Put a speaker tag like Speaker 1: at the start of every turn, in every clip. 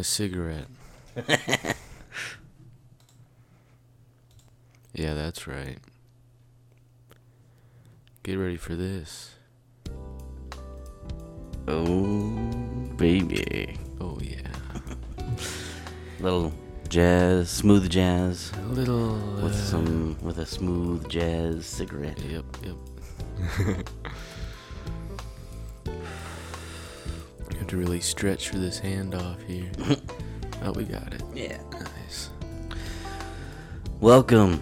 Speaker 1: Marijuana cigarette. yeah, that's right. Get ready for this.
Speaker 2: Oh baby.
Speaker 1: Oh, yeah.
Speaker 2: Little jazz, smooth jazz,
Speaker 1: A little.
Speaker 2: with
Speaker 1: uh,
Speaker 2: some with a smooth jazz cigarette.
Speaker 1: Yep, yep. to really stretch for this handoff here. oh, we got it.
Speaker 2: Yeah.
Speaker 1: Nice.
Speaker 2: Welcome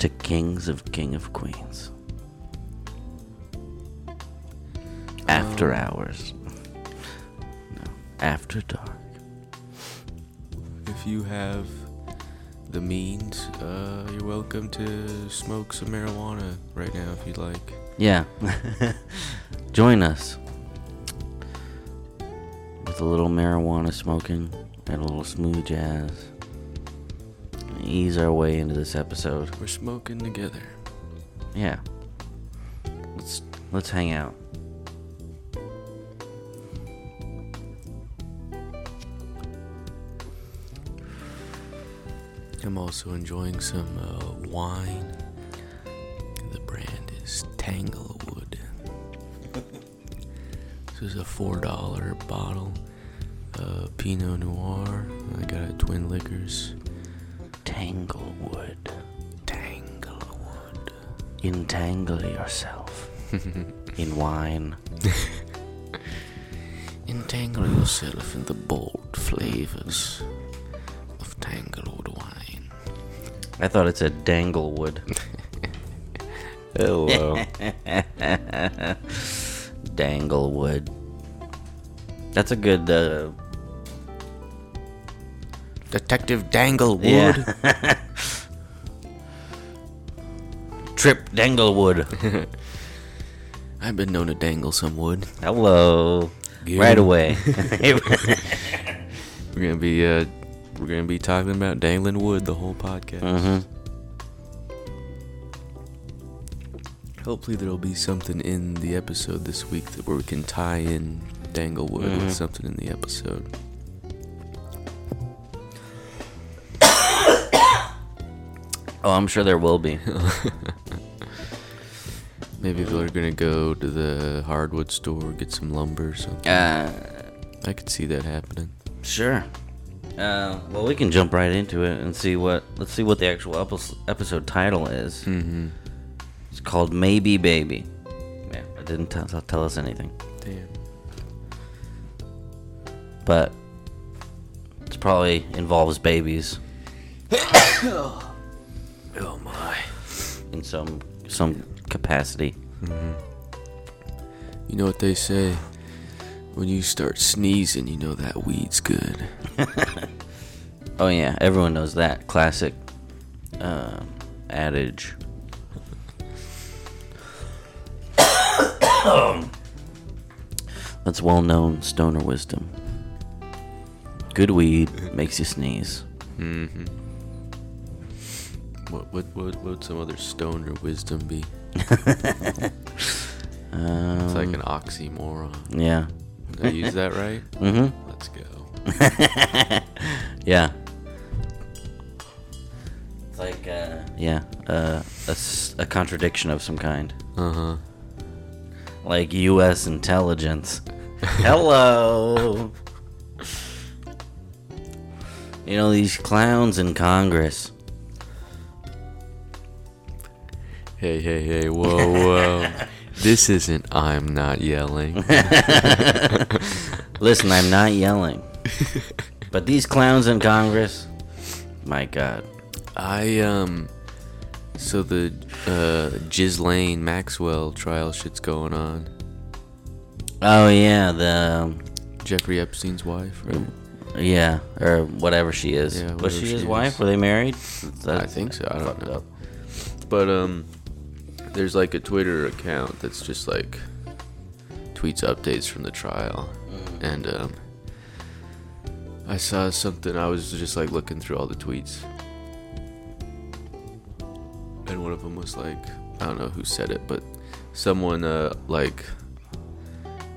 Speaker 2: to Kings of King of Queens. After
Speaker 1: Um,
Speaker 2: hours. No, after dark.
Speaker 1: If you have the means, uh, you're welcome to smoke some marijuana right now if you'd like.
Speaker 2: Yeah. Join us with a little marijuana smoking and a little smooth jazz. Ease our way into this episode.
Speaker 1: We're smoking together.
Speaker 2: Yeah. Let's let's hang out.
Speaker 1: I'm also enjoying some uh, wine. The brand is Tanglewood. Is a four dollar bottle. of Pinot Noir. I got it Twin Liquors.
Speaker 2: Tanglewood.
Speaker 1: Tanglewood.
Speaker 2: Entangle yourself in wine.
Speaker 1: Entangle yourself in the bold flavors of Tanglewood wine.
Speaker 2: I thought it said Danglewood.
Speaker 1: Hello.
Speaker 2: Danglewood. That's a good uh
Speaker 1: Detective Danglewood.
Speaker 2: Yeah. Trip Danglewood.
Speaker 1: I've been known to dangle some wood.
Speaker 2: Hello.
Speaker 1: Get
Speaker 2: Right away.
Speaker 1: We're gonna be uh, we're gonna be talking about dangling wood the whole podcast.
Speaker 2: hmm
Speaker 1: Hopefully, there'll be something in the episode this week that where we can tie in Danglewood
Speaker 2: Mhm.
Speaker 1: with something in the episode.
Speaker 2: Oh, I'm sure there will be.
Speaker 1: Maybe they're gonna go to the hardwood store get some lumber or something.
Speaker 2: Uh,
Speaker 1: I could see that happening.
Speaker 2: sure. Uh, well, we can jump right into it and see what. Let's see what the actual epi- episode title is.
Speaker 1: Mm-hmm.
Speaker 2: It's called Maybe Baby. Yeah, it didn't t- t- tell us anything,
Speaker 1: Damn.
Speaker 2: But it probably involves babies
Speaker 1: Oh my.
Speaker 2: in some some capacity.
Speaker 1: You know what they say? When you start sneezing, you know that weed's good.
Speaker 2: Oh yeah, everyone knows that classic uh, adage. That's well-known stoner wisdom. Good weed makes you sneeze.
Speaker 1: Mm-hmm. What what what would some other stoner wisdom be?
Speaker 2: Um,
Speaker 1: It's like an oxymoron.
Speaker 2: yeah.
Speaker 1: Did I use that right?
Speaker 2: Mm-hmm.
Speaker 1: Let's go.
Speaker 2: Yeah. It's like uh, yeah, uh, a, a contradiction of some kind.
Speaker 1: Uh huh.
Speaker 2: Like U.S. intelligence. Hello. You know these clowns in Congress.
Speaker 1: Hey hey hey! Whoa whoa! this isn't. I'm not yelling.
Speaker 2: Listen, I'm not yelling, but these clowns in Congress. My God.
Speaker 1: I um. So the uh, Ghislaine Maxwell trial shit's going on.
Speaker 2: Oh yeah, the um,
Speaker 1: Jeffrey Epstein's wife, right?
Speaker 2: Yeah, or whatever she is.
Speaker 1: Yeah,
Speaker 2: was she
Speaker 1: she
Speaker 2: his
Speaker 1: is.
Speaker 2: wife? Were they married? That-
Speaker 1: I think so. I don't know.
Speaker 2: up.
Speaker 1: But um, there's like a Twitter account that's just like tweets updates from the trial, and um, I saw something. I was just like looking through all the tweets, and one of them was like, I don't know who said it, but someone uh like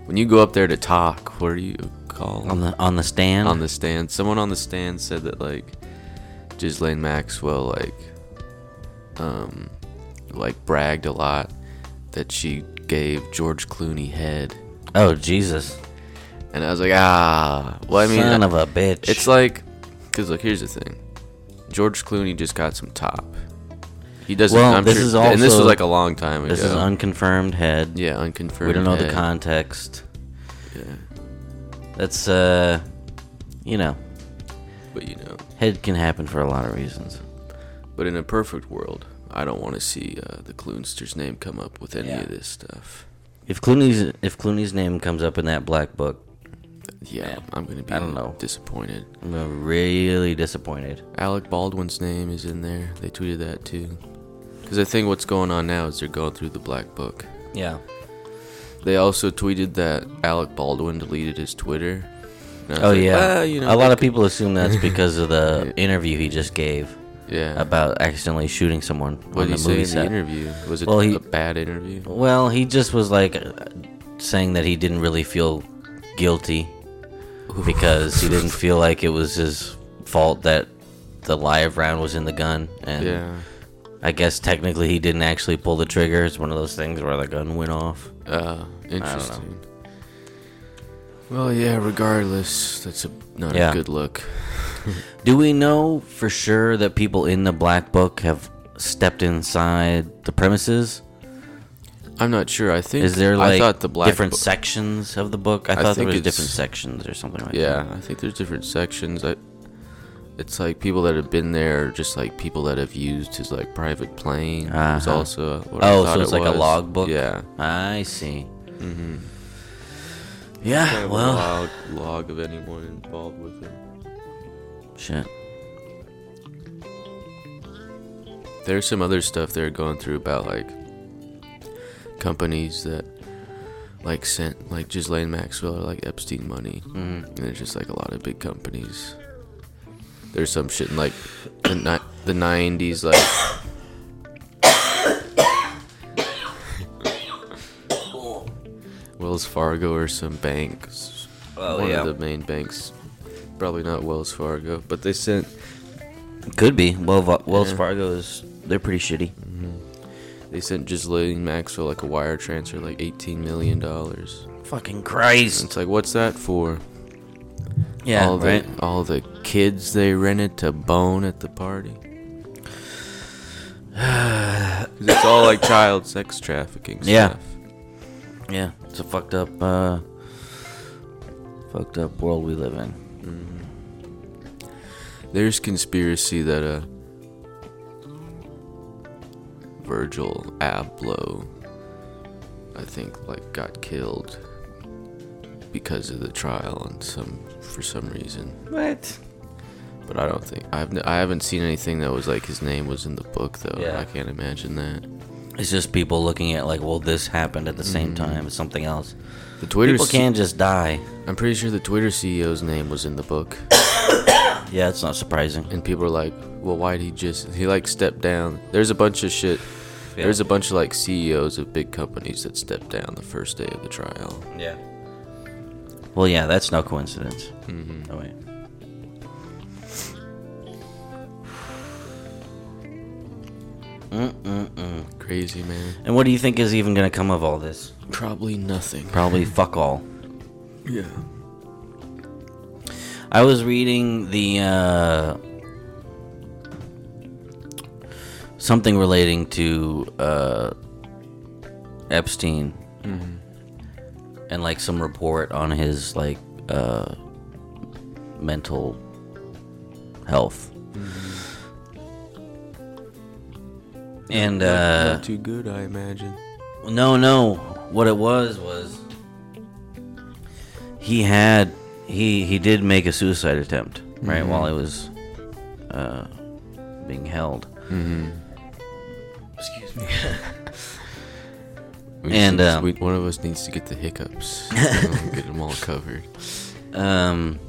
Speaker 1: when you go up there to talk, what do you call
Speaker 2: on the on the stand.
Speaker 1: on the stand. Someone on the stand said that like Ghislaine Maxwell like um like bragged a lot that she gave George Clooney head.
Speaker 2: oh Jesus!
Speaker 1: And I was like, ah. Well, I mean,
Speaker 2: son of a bitch.
Speaker 1: it's like, cause look, here's the thing. George Clooney just got some top. He doesn't.
Speaker 2: Well,
Speaker 1: I'm
Speaker 2: this
Speaker 1: sure,
Speaker 2: is
Speaker 1: and this was like a long time ago.
Speaker 2: this is unconfirmed head.
Speaker 1: yeah, unconfirmed.
Speaker 2: we don't know the context.
Speaker 1: Yeah,
Speaker 2: That's uh, you know,
Speaker 1: but you know,
Speaker 2: head can happen for a lot of reasons.
Speaker 1: but in a perfect world, I don't want to see uh, the Cloonster's name come up with any
Speaker 2: Yeah.
Speaker 1: of this stuff.
Speaker 2: If Clooney's if Clooney's name comes up in that black book,
Speaker 1: Yeah,
Speaker 2: Man,
Speaker 1: I'm gonna be.
Speaker 2: I don't know.
Speaker 1: Disappointed.
Speaker 2: I'm really disappointed.
Speaker 1: Alec Baldwin's name is in there. They tweeted that too. Because I think what's going on now is they're going through the black book.
Speaker 2: Yeah.
Speaker 1: They also tweeted that Alec Baldwin deleted his Twitter. And I was
Speaker 2: Oh
Speaker 1: like,
Speaker 2: yeah.
Speaker 1: "Ah, you know,
Speaker 2: a lot of people assume that's because of the
Speaker 1: Yeah.
Speaker 2: interview he just gave
Speaker 1: Yeah.
Speaker 2: about accidentally shooting someone
Speaker 1: what
Speaker 2: on
Speaker 1: did
Speaker 2: the
Speaker 1: he say
Speaker 2: movie
Speaker 1: in the interview? Was it
Speaker 2: Well, he-
Speaker 1: a bad interview?
Speaker 2: Well, he just was like uh, saying that he didn't really feel guilty because he didn't feel like it was his fault that the live round was in the gun, and
Speaker 1: Yeah.
Speaker 2: I guess technically he didn't actually pull the trigger. It's one of those things where the gun went off.
Speaker 1: Uh, interesting. Well, yeah. Regardless, that's a not
Speaker 2: Yeah.
Speaker 1: a good look.
Speaker 2: Do we know for sure that people in the black book have stepped inside the premises?
Speaker 1: I'm not sure. I think
Speaker 2: Is there like I
Speaker 1: thought the black
Speaker 2: different
Speaker 1: book-
Speaker 2: sections of the book? I
Speaker 1: I
Speaker 2: thought there was different sections or something like
Speaker 1: Yeah,
Speaker 2: that.
Speaker 1: Yeah, I think there's different sections. I, it's like people that have been there, just like people that have used his like private plane. It's
Speaker 2: Uh-huh.
Speaker 1: also what I
Speaker 2: Oh,
Speaker 1: thought
Speaker 2: so it's
Speaker 1: it
Speaker 2: like a
Speaker 1: was.
Speaker 2: log book?
Speaker 1: Yeah.
Speaker 2: I see.
Speaker 1: Mm-hmm.
Speaker 2: Yeah,
Speaker 1: Kind of
Speaker 2: well,
Speaker 1: a log, log of anyone involved with it.
Speaker 2: shit.
Speaker 1: There's some other stuff they're going through about like companies that like sent like Ghislaine Maxwell or like Epstein money.
Speaker 2: hmm
Speaker 1: And there's just like a lot of big companies. There's some shit in like the ni- the nineties, like Wells Fargo or some banks.
Speaker 2: Oh,
Speaker 1: one
Speaker 2: yeah.
Speaker 1: of the main banks. Probably not Wells Fargo, but they sent
Speaker 2: Could be. Well, Va- Wells
Speaker 1: Yeah.
Speaker 2: Fargo is they're pretty shitty. Mm-hmm.
Speaker 1: they sent Ghislaine Maxwell like a wire transfer, like eighteen million dollars.
Speaker 2: Fucking
Speaker 1: And
Speaker 2: Christ.
Speaker 1: It's like, what's that for?
Speaker 2: Yeah,
Speaker 1: all
Speaker 2: right.
Speaker 1: the all the kids they rented to bone at the party. it's all like child sex trafficking
Speaker 2: Yeah.
Speaker 1: stuff.
Speaker 2: Yeah, it's a fucked up, uh, fucked up world we live in.
Speaker 1: There's conspiracy that uh Virgil Abloh I think like got killed because of the trial and some for some reason.
Speaker 2: What?
Speaker 1: But I don't think I've n- I haven't seen anything that was like his name was in the book though.
Speaker 2: Yeah.
Speaker 1: I can't imagine that.
Speaker 2: It's just people looking at like, well, this happened at the same
Speaker 1: Mhm.
Speaker 2: time as something else.
Speaker 1: The Twitter
Speaker 2: People
Speaker 1: C-
Speaker 2: can't just die.
Speaker 1: I'm pretty sure the Twitter CEO's name was in the book.
Speaker 2: Yeah, it's not surprising.
Speaker 1: And people are like, "Well, why'd he just he like stepped down?" There's a bunch of shit.
Speaker 2: Yeah.
Speaker 1: There's a bunch of like CEOs of big companies that stepped down the first day of the trial.
Speaker 2: Yeah. Well, yeah, that's no coincidence.
Speaker 1: Mm-hmm.
Speaker 2: Oh wait. Mm-mm-mm.
Speaker 1: Crazy man.
Speaker 2: And what do you think is even gonna come of all this?
Speaker 1: Probably nothing.
Speaker 2: Probably fuck all.
Speaker 1: Yeah.
Speaker 2: I was reading the uh, something relating to uh, Epstein
Speaker 1: Mm-hmm.
Speaker 2: And like some report on his like uh, mental health. And
Speaker 1: not,
Speaker 2: uh,
Speaker 1: not too good, I imagine.
Speaker 2: no, no. What it was was he had he he did make a suicide attempt right while he was uh, being held. Excuse
Speaker 1: We
Speaker 2: And,
Speaker 1: just-
Speaker 2: um,
Speaker 1: we, one of us needs to get the hiccups. get them all covered.
Speaker 2: Um.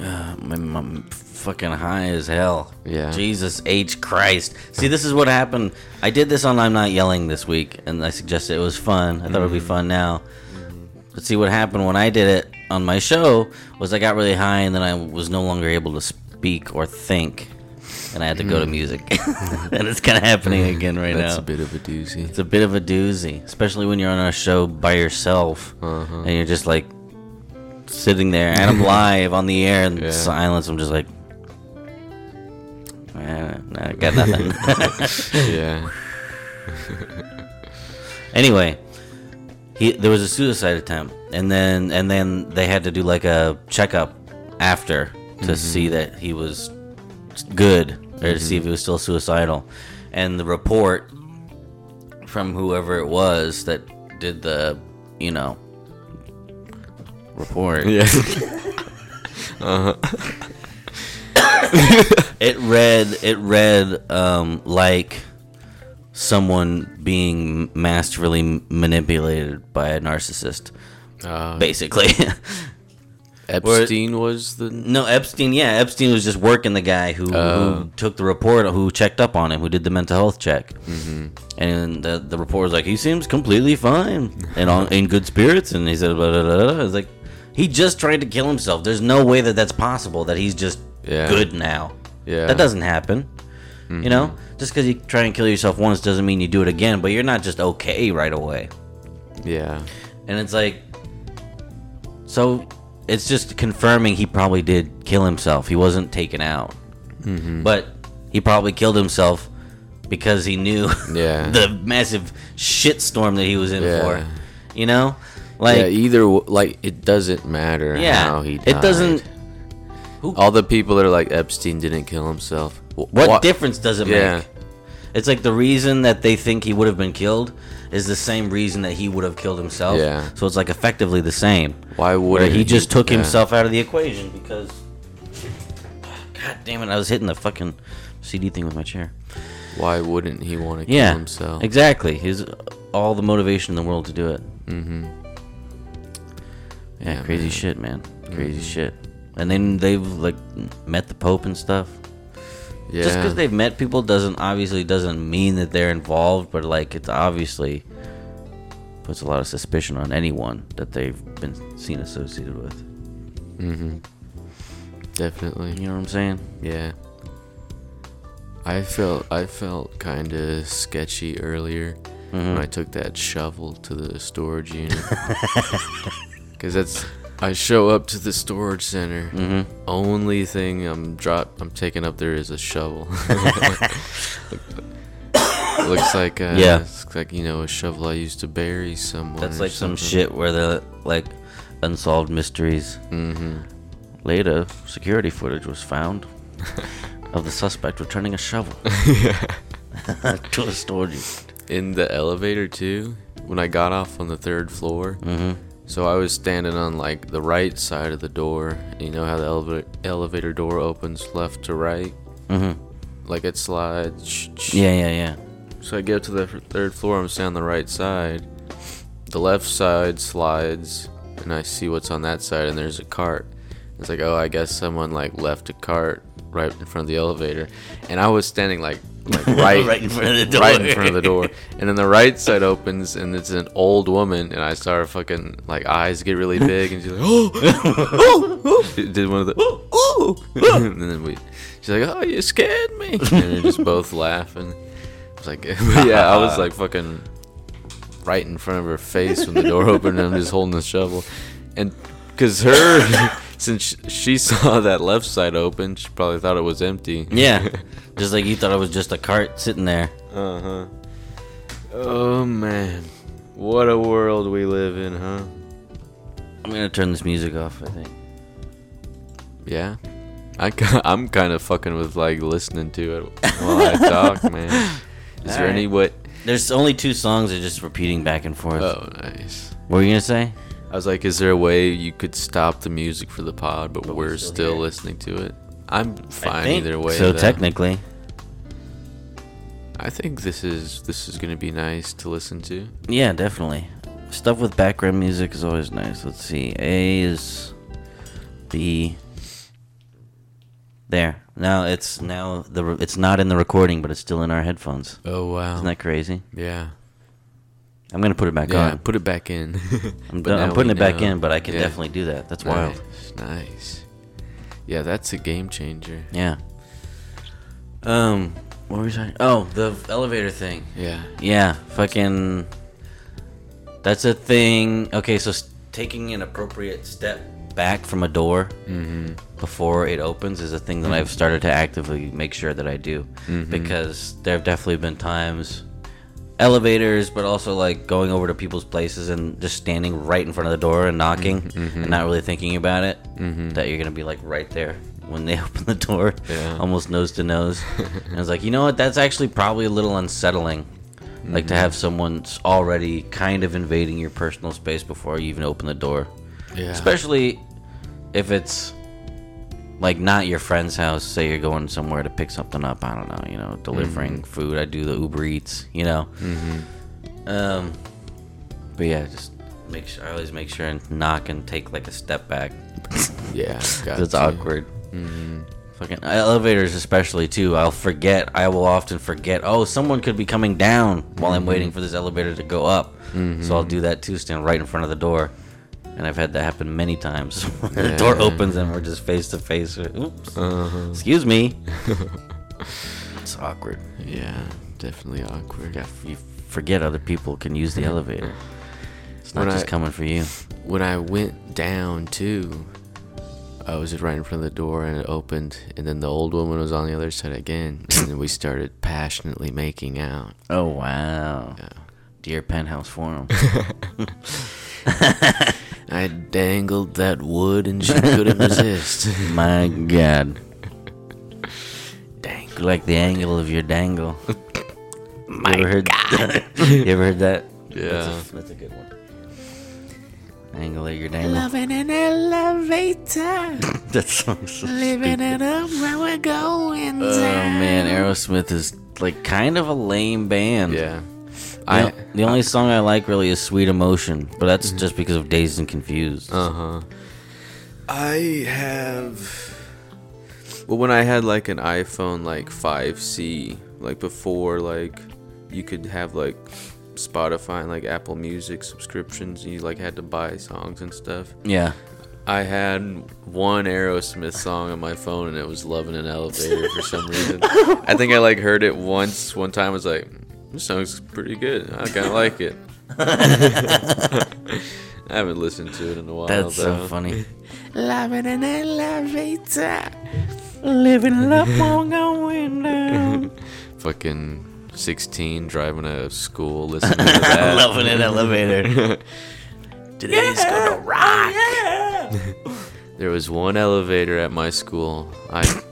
Speaker 2: Uh, my, my fucking high as hell.
Speaker 1: Yeah.
Speaker 2: Jesus H Christ. See, this is what happened. I did this on I'm Not Yelling this week, and I suggested it was fun. I thought it would be fun now. But see, what happened when I did it on my show was I got really high, and then I was no longer able to speak or think, and I had to go to music. and it's kind of happening again right
Speaker 1: That's
Speaker 2: now.
Speaker 1: That's a bit of a doozy.
Speaker 2: It's a bit of a doozy, especially when you're on a show by yourself
Speaker 1: Uh-huh.
Speaker 2: and you're just like sitting there and I'm live on the air in
Speaker 1: Yeah.
Speaker 2: silence. I'm just like, eh, I got nothing.
Speaker 1: yeah.
Speaker 2: anyway, he there was a suicide attempt, and then and then they had to do like a checkup after to see that he was good or to see if he was still suicidal, and the report from whoever it was that did the you know report.
Speaker 1: Yeah. uh-huh.
Speaker 2: it read it read um, like someone being masterfully manipulated by a narcissist
Speaker 1: Uh,
Speaker 2: basically
Speaker 1: Epstein was the.
Speaker 2: no epstein yeah epstein was just working the guy who,
Speaker 1: Oh.
Speaker 2: who took the report who checked up on him who did the mental health check mm-hmm. and the, the report was like he seems completely fine and on, in good spirits and he said blah, blah, blah, blah. it's like he just tried to kill himself there's no way that that's possible that he's just
Speaker 1: Yeah.
Speaker 2: good now
Speaker 1: Yeah.
Speaker 2: that doesn't happen you know just because you try and kill yourself once doesn't mean you do it again but you're not just okay right away
Speaker 1: Yeah.
Speaker 2: and it's like so it's just confirming he probably did kill himself he wasn't taken out mm-hmm. but he probably killed himself because he knew
Speaker 1: Yeah.
Speaker 2: the massive shitstorm that he was in
Speaker 1: Yeah.
Speaker 2: for you know like
Speaker 1: yeah. Either like it doesn't matter
Speaker 2: yeah,
Speaker 1: how he. Died.
Speaker 2: it doesn't
Speaker 1: All the people that are like Epstein didn't kill himself. Wh-
Speaker 2: what difference does it
Speaker 1: Yeah.
Speaker 2: make it's like the reason that they think he would have been killed is the same reason that he would have killed himself
Speaker 1: Yeah.
Speaker 2: so it's like effectively the same
Speaker 1: Why would
Speaker 2: he just took
Speaker 1: yeah.
Speaker 2: himself out of the equation because god damn it i was hitting the fucking cd thing with my chair
Speaker 1: Why wouldn't he want to kill
Speaker 2: yeah
Speaker 1: himself?
Speaker 2: exactly he's all the motivation in the world to do it
Speaker 1: Mm-hmm.
Speaker 2: yeah,
Speaker 1: Yeah,
Speaker 2: crazy
Speaker 1: man.
Speaker 2: shit man crazy
Speaker 1: Mhm.
Speaker 2: shit and then they've like met the pope and stuff
Speaker 1: Yeah.
Speaker 2: just because they've met people doesn't obviously doesn't mean that they're involved but like it's obviously puts a lot of suspicion on anyone that they've been seen associated with
Speaker 1: Mm-hmm. Definitely.
Speaker 2: you know what i'm saying
Speaker 1: Yeah. I felt I felt kind of sketchy earlier
Speaker 2: Mm-hmm.
Speaker 1: when I took that shovel to the storage unit. Cuz that's I show up to the storage center.
Speaker 2: mm-hmm
Speaker 1: Only thing I'm drop I'm taking up there is a shovel. looks like uh,
Speaker 2: Yeah.
Speaker 1: looks like you know a shovel I used to bury someone.
Speaker 2: That's like some shit where the like unsolved mysteries.
Speaker 1: Mm-hmm.
Speaker 2: Later, security footage was found of the suspect returning a shovel to a storage.
Speaker 1: In the elevator too. When I got off on the third floor,
Speaker 2: Mm-hmm.
Speaker 1: So I was standing on like the right side of the door. You know how the elevator elevator door opens left to right,
Speaker 2: Mm-hmm.
Speaker 1: like it slides. sh- sh-
Speaker 2: Yeah, yeah, yeah.
Speaker 1: So I get up to the third floor. I'm standing on the right side. The left side slides, and I see what's on that side, and there's a cart. It's like, oh, I guess someone like left a cart right in front of the elevator, and I was standing like like right,
Speaker 2: Right in front of the door.
Speaker 1: right in front of the door, and then the right side opens, and it's an old woman, and I saw her fucking like eyes get really big, and she's like, oh, oh, oh, did one of the oh, oh, oh. oh. and then we, she's like, oh, you scared me, and we're just both laughing. I was like, yeah, I was like fucking right in front of her face when the door opened, and I'm just holding the shovel, and because her. Since she saw that left side open, she probably thought it was empty.
Speaker 2: Yeah. Just like you thought it was just a cart sitting there.
Speaker 1: Uh huh. Oh man, what a world we live in, huh?
Speaker 2: I'm gonna turn this music off. I think.
Speaker 1: Yeah. I I'm kind of fucking with like listening to it while I talk, man. Is there any what?
Speaker 2: There's only two songs that are just repeating back and forth.
Speaker 1: Oh, nice.
Speaker 2: What were you gonna say?
Speaker 1: I was like, is there a way you could stop the music for the pod, but,
Speaker 2: But
Speaker 1: we're
Speaker 2: we're
Speaker 1: still,
Speaker 2: still
Speaker 1: listening to it? I'm fine either way.
Speaker 2: So
Speaker 1: though.
Speaker 2: technically,
Speaker 1: I think this is this is gonna be nice to listen to.
Speaker 2: yeah, definitely. Stuff with background music is always nice. Let's see. A is B. There. Now it's now the re- it's not in the recording, but it's still in our headphones.
Speaker 1: Oh wow!
Speaker 2: Isn't that crazy?
Speaker 1: yeah.
Speaker 2: I'm gonna put it back
Speaker 1: yeah,
Speaker 2: on.
Speaker 1: put it back in.
Speaker 2: I'm,
Speaker 1: But
Speaker 2: done- I'm putting
Speaker 1: we
Speaker 2: it back in, but I can
Speaker 1: Yeah.
Speaker 2: definitely do that. That's wild.
Speaker 1: Nice, nice. Yeah, that's a game changer.
Speaker 2: Yeah. Um, what were we talking? Oh, the elevator thing.
Speaker 1: Yeah.
Speaker 2: Yeah, fucking. That's a thing. Okay, so taking an appropriate step back from a door
Speaker 1: Mm-hmm.
Speaker 2: before it opens is a thing that I've started to actively make sure that I do
Speaker 1: Mm-hmm.
Speaker 2: because there have definitely been times elevators but also like going over to people's places and just standing right in front of the door and knocking
Speaker 1: Mm-hmm.
Speaker 2: and not really thinking about it that you're gonna be like right there when they open the door
Speaker 1: Yeah.
Speaker 2: almost nose to nose and I was like you know what that's actually probably a little unsettling like
Speaker 1: Mm-hmm.
Speaker 2: to have someone already kind of invading your personal space before you even open the door
Speaker 1: Yeah.
Speaker 2: especially if it's like not your friend's house. Say you're going somewhere to pick something up. I don't know you know delivering
Speaker 1: Mm-hmm.
Speaker 2: food. I do the uber eats you know? Mm-hmm. Um but yeah just make sure i always make sure and knock and take like a step back.
Speaker 1: Yeah.
Speaker 2: It's awkward. Mm-hmm. Fucking uh, elevators especially too. I'll forget i will often forget oh someone could be coming down while i'm waiting mm-hmm. for this elevator to go up. So i'll do that too stand right in front of the door and i've had that happen many times the door opens and we're just face to face oops
Speaker 1: Uh-huh.
Speaker 2: excuse me it's awkward
Speaker 1: Yeah. Definitely awkward.
Speaker 2: yeah, you forget other people can use the elevator it's not
Speaker 1: When
Speaker 2: just
Speaker 1: I-
Speaker 2: coming for you
Speaker 1: When I went down too, I was right in front of the door and it opened, and then the old woman was on the other side again, and we started passionately making out.
Speaker 2: oh wow
Speaker 1: Yeah.
Speaker 2: dear penthouse forum
Speaker 1: I dangled that wood and she couldn't resist.
Speaker 2: My God.
Speaker 1: Dang.
Speaker 2: Like the angle of your dangle. My you ever heard God. you ever heard that?
Speaker 1: Yeah.
Speaker 2: That's a, that's a good one. Angle of your dangle.
Speaker 1: Love in an elevator,
Speaker 2: that song's so
Speaker 1: living
Speaker 2: stupid.
Speaker 1: it up where we're going.
Speaker 2: Oh man, Aerosmith is like kind of a lame band.
Speaker 1: Yeah.
Speaker 2: I, the only song I like really is Sweet Emotion, but that's just because of Dazed and Confused.
Speaker 1: Uh huh. I have. Well, when I had like an iPhone like 5C, like before, like you could have like Spotify and like Apple Music subscriptions, and you like had to buy songs and stuff.
Speaker 2: yeah.
Speaker 1: I had one Aerosmith song on my phone, and it was "Love in an Elevator" for some reason. I think I like heard it once. One time, I was like, "This song's pretty good. I kind of like it." I haven't listened to it in a while.
Speaker 2: That's so
Speaker 1: though.
Speaker 2: funny.
Speaker 1: Love in an elevator.
Speaker 2: Living up on going down.
Speaker 1: Fucking 16, driving to school, listening to that.
Speaker 2: Love in an elevator.
Speaker 1: Today's gonna rock. there was one elevator at my school. I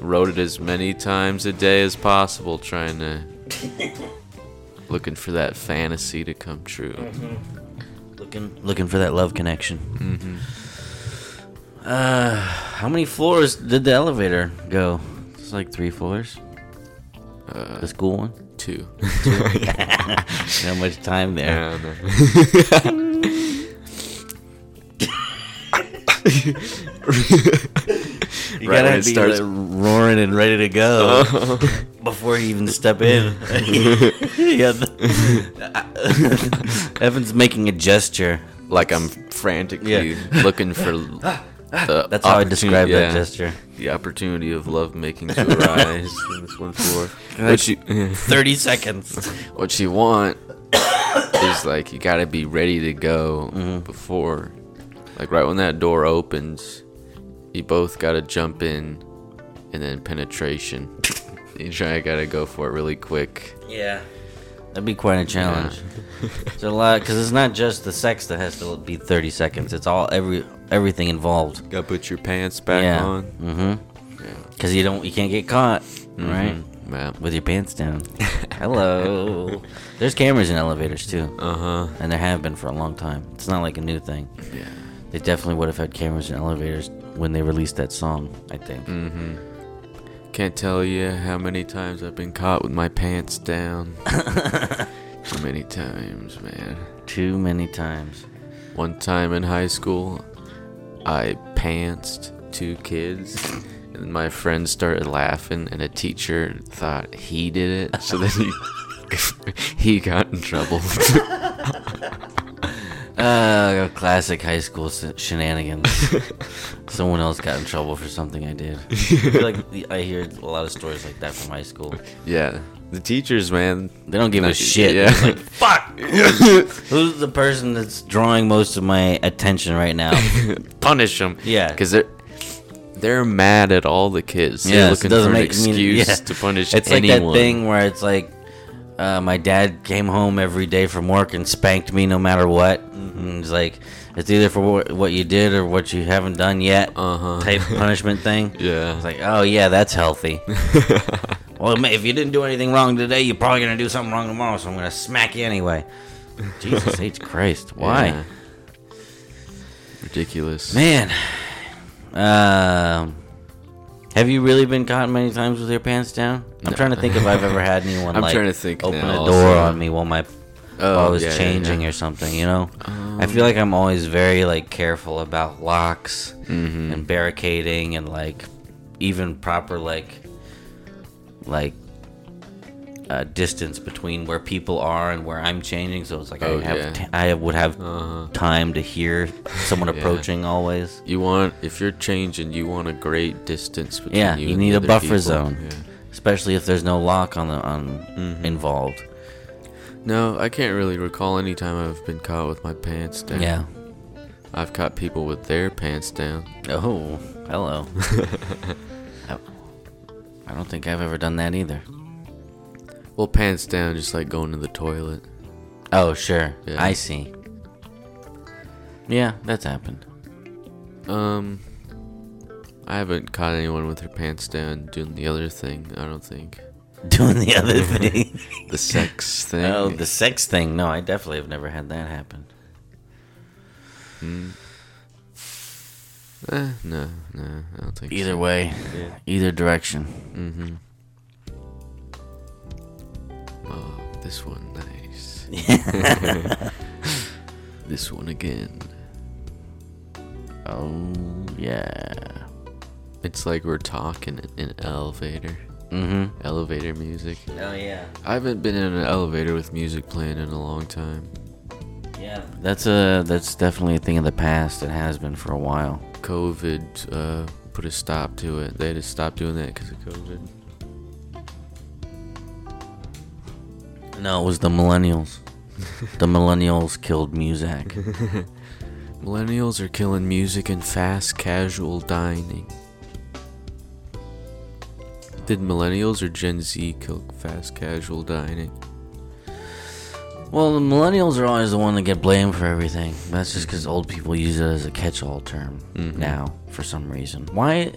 Speaker 1: rode it as many times a day as possible, trying to. looking for that fantasy to come true.
Speaker 2: looking looking for that love connection. Mm-hmm. Uh, how many floors did the elevator go? It's like three floors.
Speaker 1: Uh,
Speaker 2: The school one.
Speaker 1: two.
Speaker 2: How much time there?
Speaker 1: Yeah.
Speaker 2: You
Speaker 1: Right
Speaker 2: gotta
Speaker 1: it
Speaker 2: be
Speaker 1: starts-
Speaker 2: like, roaring and ready to go before you even step in. yeah, the- Evan's making a gesture.
Speaker 1: like I'm frantically
Speaker 2: Yeah.
Speaker 1: looking for. the
Speaker 2: That's how I describe
Speaker 1: opportunity-
Speaker 2: that gesture.
Speaker 1: the opportunity of love making to arise in this one floor. What you,
Speaker 2: Thirty seconds.
Speaker 1: what you want is like you gotta be ready to go
Speaker 2: Mm-hmm.
Speaker 1: before, like right when that door opens, you both gotta jump in, and then penetration. you try gotta go for it really quick.
Speaker 2: Yeah, that'd be quite a challenge. It's a lot because it's not just the sex that has to be thirty seconds. It's all every everything involved.
Speaker 1: Gotta put your pants back
Speaker 2: yeah.
Speaker 1: on.
Speaker 2: Mm-hmm.
Speaker 1: Yeah.
Speaker 2: Because you don't, you can't get caught, right?
Speaker 1: map.
Speaker 2: with your pants down. Hello. There's cameras in elevators too,
Speaker 1: Uh huh.
Speaker 2: and there have been for a long time. It's not like a new thing.
Speaker 1: Yeah.
Speaker 2: They definitely would have had cameras in elevators when they released that song. I think.
Speaker 1: Mm-hmm. Can't tell you how many times I've been caught with my pants down. Too many times, man.
Speaker 2: Too many times.
Speaker 1: One time in high school, I pantsed two kids, and my friends started laughing, and a teacher thought he did it, so then he he got in trouble.
Speaker 2: Uh, classic high school shenanigans. Someone else got in trouble for something I did. I like I hear a lot of stories like that from high school.
Speaker 1: yeah, the teachers, man.
Speaker 2: They don't give a shit.
Speaker 1: yeah.
Speaker 2: Like, fuck! Who's the person that's drawing most of my attention right now?
Speaker 1: Punish them.
Speaker 2: Yeah.
Speaker 1: because they're they're mad at all the kids. They're
Speaker 2: it
Speaker 1: looking
Speaker 2: doesn't
Speaker 1: for an
Speaker 2: I mean,
Speaker 1: excuse
Speaker 2: yeah.
Speaker 1: to punish
Speaker 2: It's like
Speaker 1: anyone.
Speaker 2: that thing where it's like, uh, my dad came home every day from work and spanked me no matter what. And it's like, it's either for what, what you did or what you haven't done yet
Speaker 1: Uh-huh.
Speaker 2: type punishment thing.
Speaker 1: Yeah.
Speaker 2: It's like, oh yeah, that's healthy. well, if you didn't do anything wrong today, you're probably gonna do something wrong tomorrow, so I'm gonna smack you anyway. Jesus H Christ, why,
Speaker 1: Yeah. Ridiculous.
Speaker 2: man? Um, have you really been caught many times with your pants down? I'm
Speaker 1: No.
Speaker 2: trying to think if I've ever had anyone
Speaker 1: I'm
Speaker 2: like
Speaker 1: trying to think
Speaker 2: open a door
Speaker 1: also.
Speaker 2: on me while my
Speaker 1: Oh,
Speaker 2: while I was
Speaker 1: yeah, yeah,
Speaker 2: changing
Speaker 1: yeah.
Speaker 2: or something. You know, I feel like I'm always very like careful about locks
Speaker 1: Mm-hmm.
Speaker 2: and barricading and like even proper like like uh, distance between where people are and where I'm changing. So it's like
Speaker 1: Oh,
Speaker 2: I have
Speaker 1: yeah.
Speaker 2: t- I would have
Speaker 1: Uh-huh.
Speaker 2: time to hear someone
Speaker 1: Yeah.
Speaker 2: approaching always.
Speaker 1: You want if you're changing, you want a great distance between
Speaker 2: Yeah,
Speaker 1: you.
Speaker 2: you need a buffer
Speaker 1: people.
Speaker 2: zone.
Speaker 1: Yeah.
Speaker 2: Especially if there's no lock on the on
Speaker 1: Mm-hmm.
Speaker 2: involved.
Speaker 1: No, I can't really recall any time I've been caught with my pants down.
Speaker 2: Yeah.
Speaker 1: I've caught people with their pants down.
Speaker 2: Oh, hello. I, I don't think I've ever done that either.
Speaker 1: Well, pants down, just like going to the toilet.
Speaker 2: Oh, sure.
Speaker 1: Yeah.
Speaker 2: I see. Yeah, that's happened.
Speaker 1: Um, I haven't caught anyone with their pants down doing the other thing. I don't think
Speaker 2: Doing the other thing.
Speaker 1: the sex thing.
Speaker 2: oh, the sex thing. No, I definitely have never had that happen.
Speaker 1: Eh, no, no, I don't think.
Speaker 2: Either
Speaker 1: so.
Speaker 2: way, either direction.
Speaker 1: Mm-hmm. Oh, this one nice. this one again.
Speaker 2: Oh, yeah.
Speaker 1: It's like we're talking in an elevator.
Speaker 2: Mm-hmm.
Speaker 1: Elevator music.
Speaker 2: Oh, yeah.
Speaker 1: I haven't been in an elevator with music playing in a long time.
Speaker 2: Yeah. That's a that's definitely a thing of the past. It has been for a while.
Speaker 1: COVID uh, put a stop to it. They had to stop doing that because of COVID.
Speaker 2: No, it was the millennials. the millennials killed music.
Speaker 1: Millennials are killing music and fast casual dining. Did millennials or Gen Z kill fast casual dining?
Speaker 2: Well, the millennials are always the one that get blamed for everything. That's just because old people use it as a catch-all term now for some reason. Why?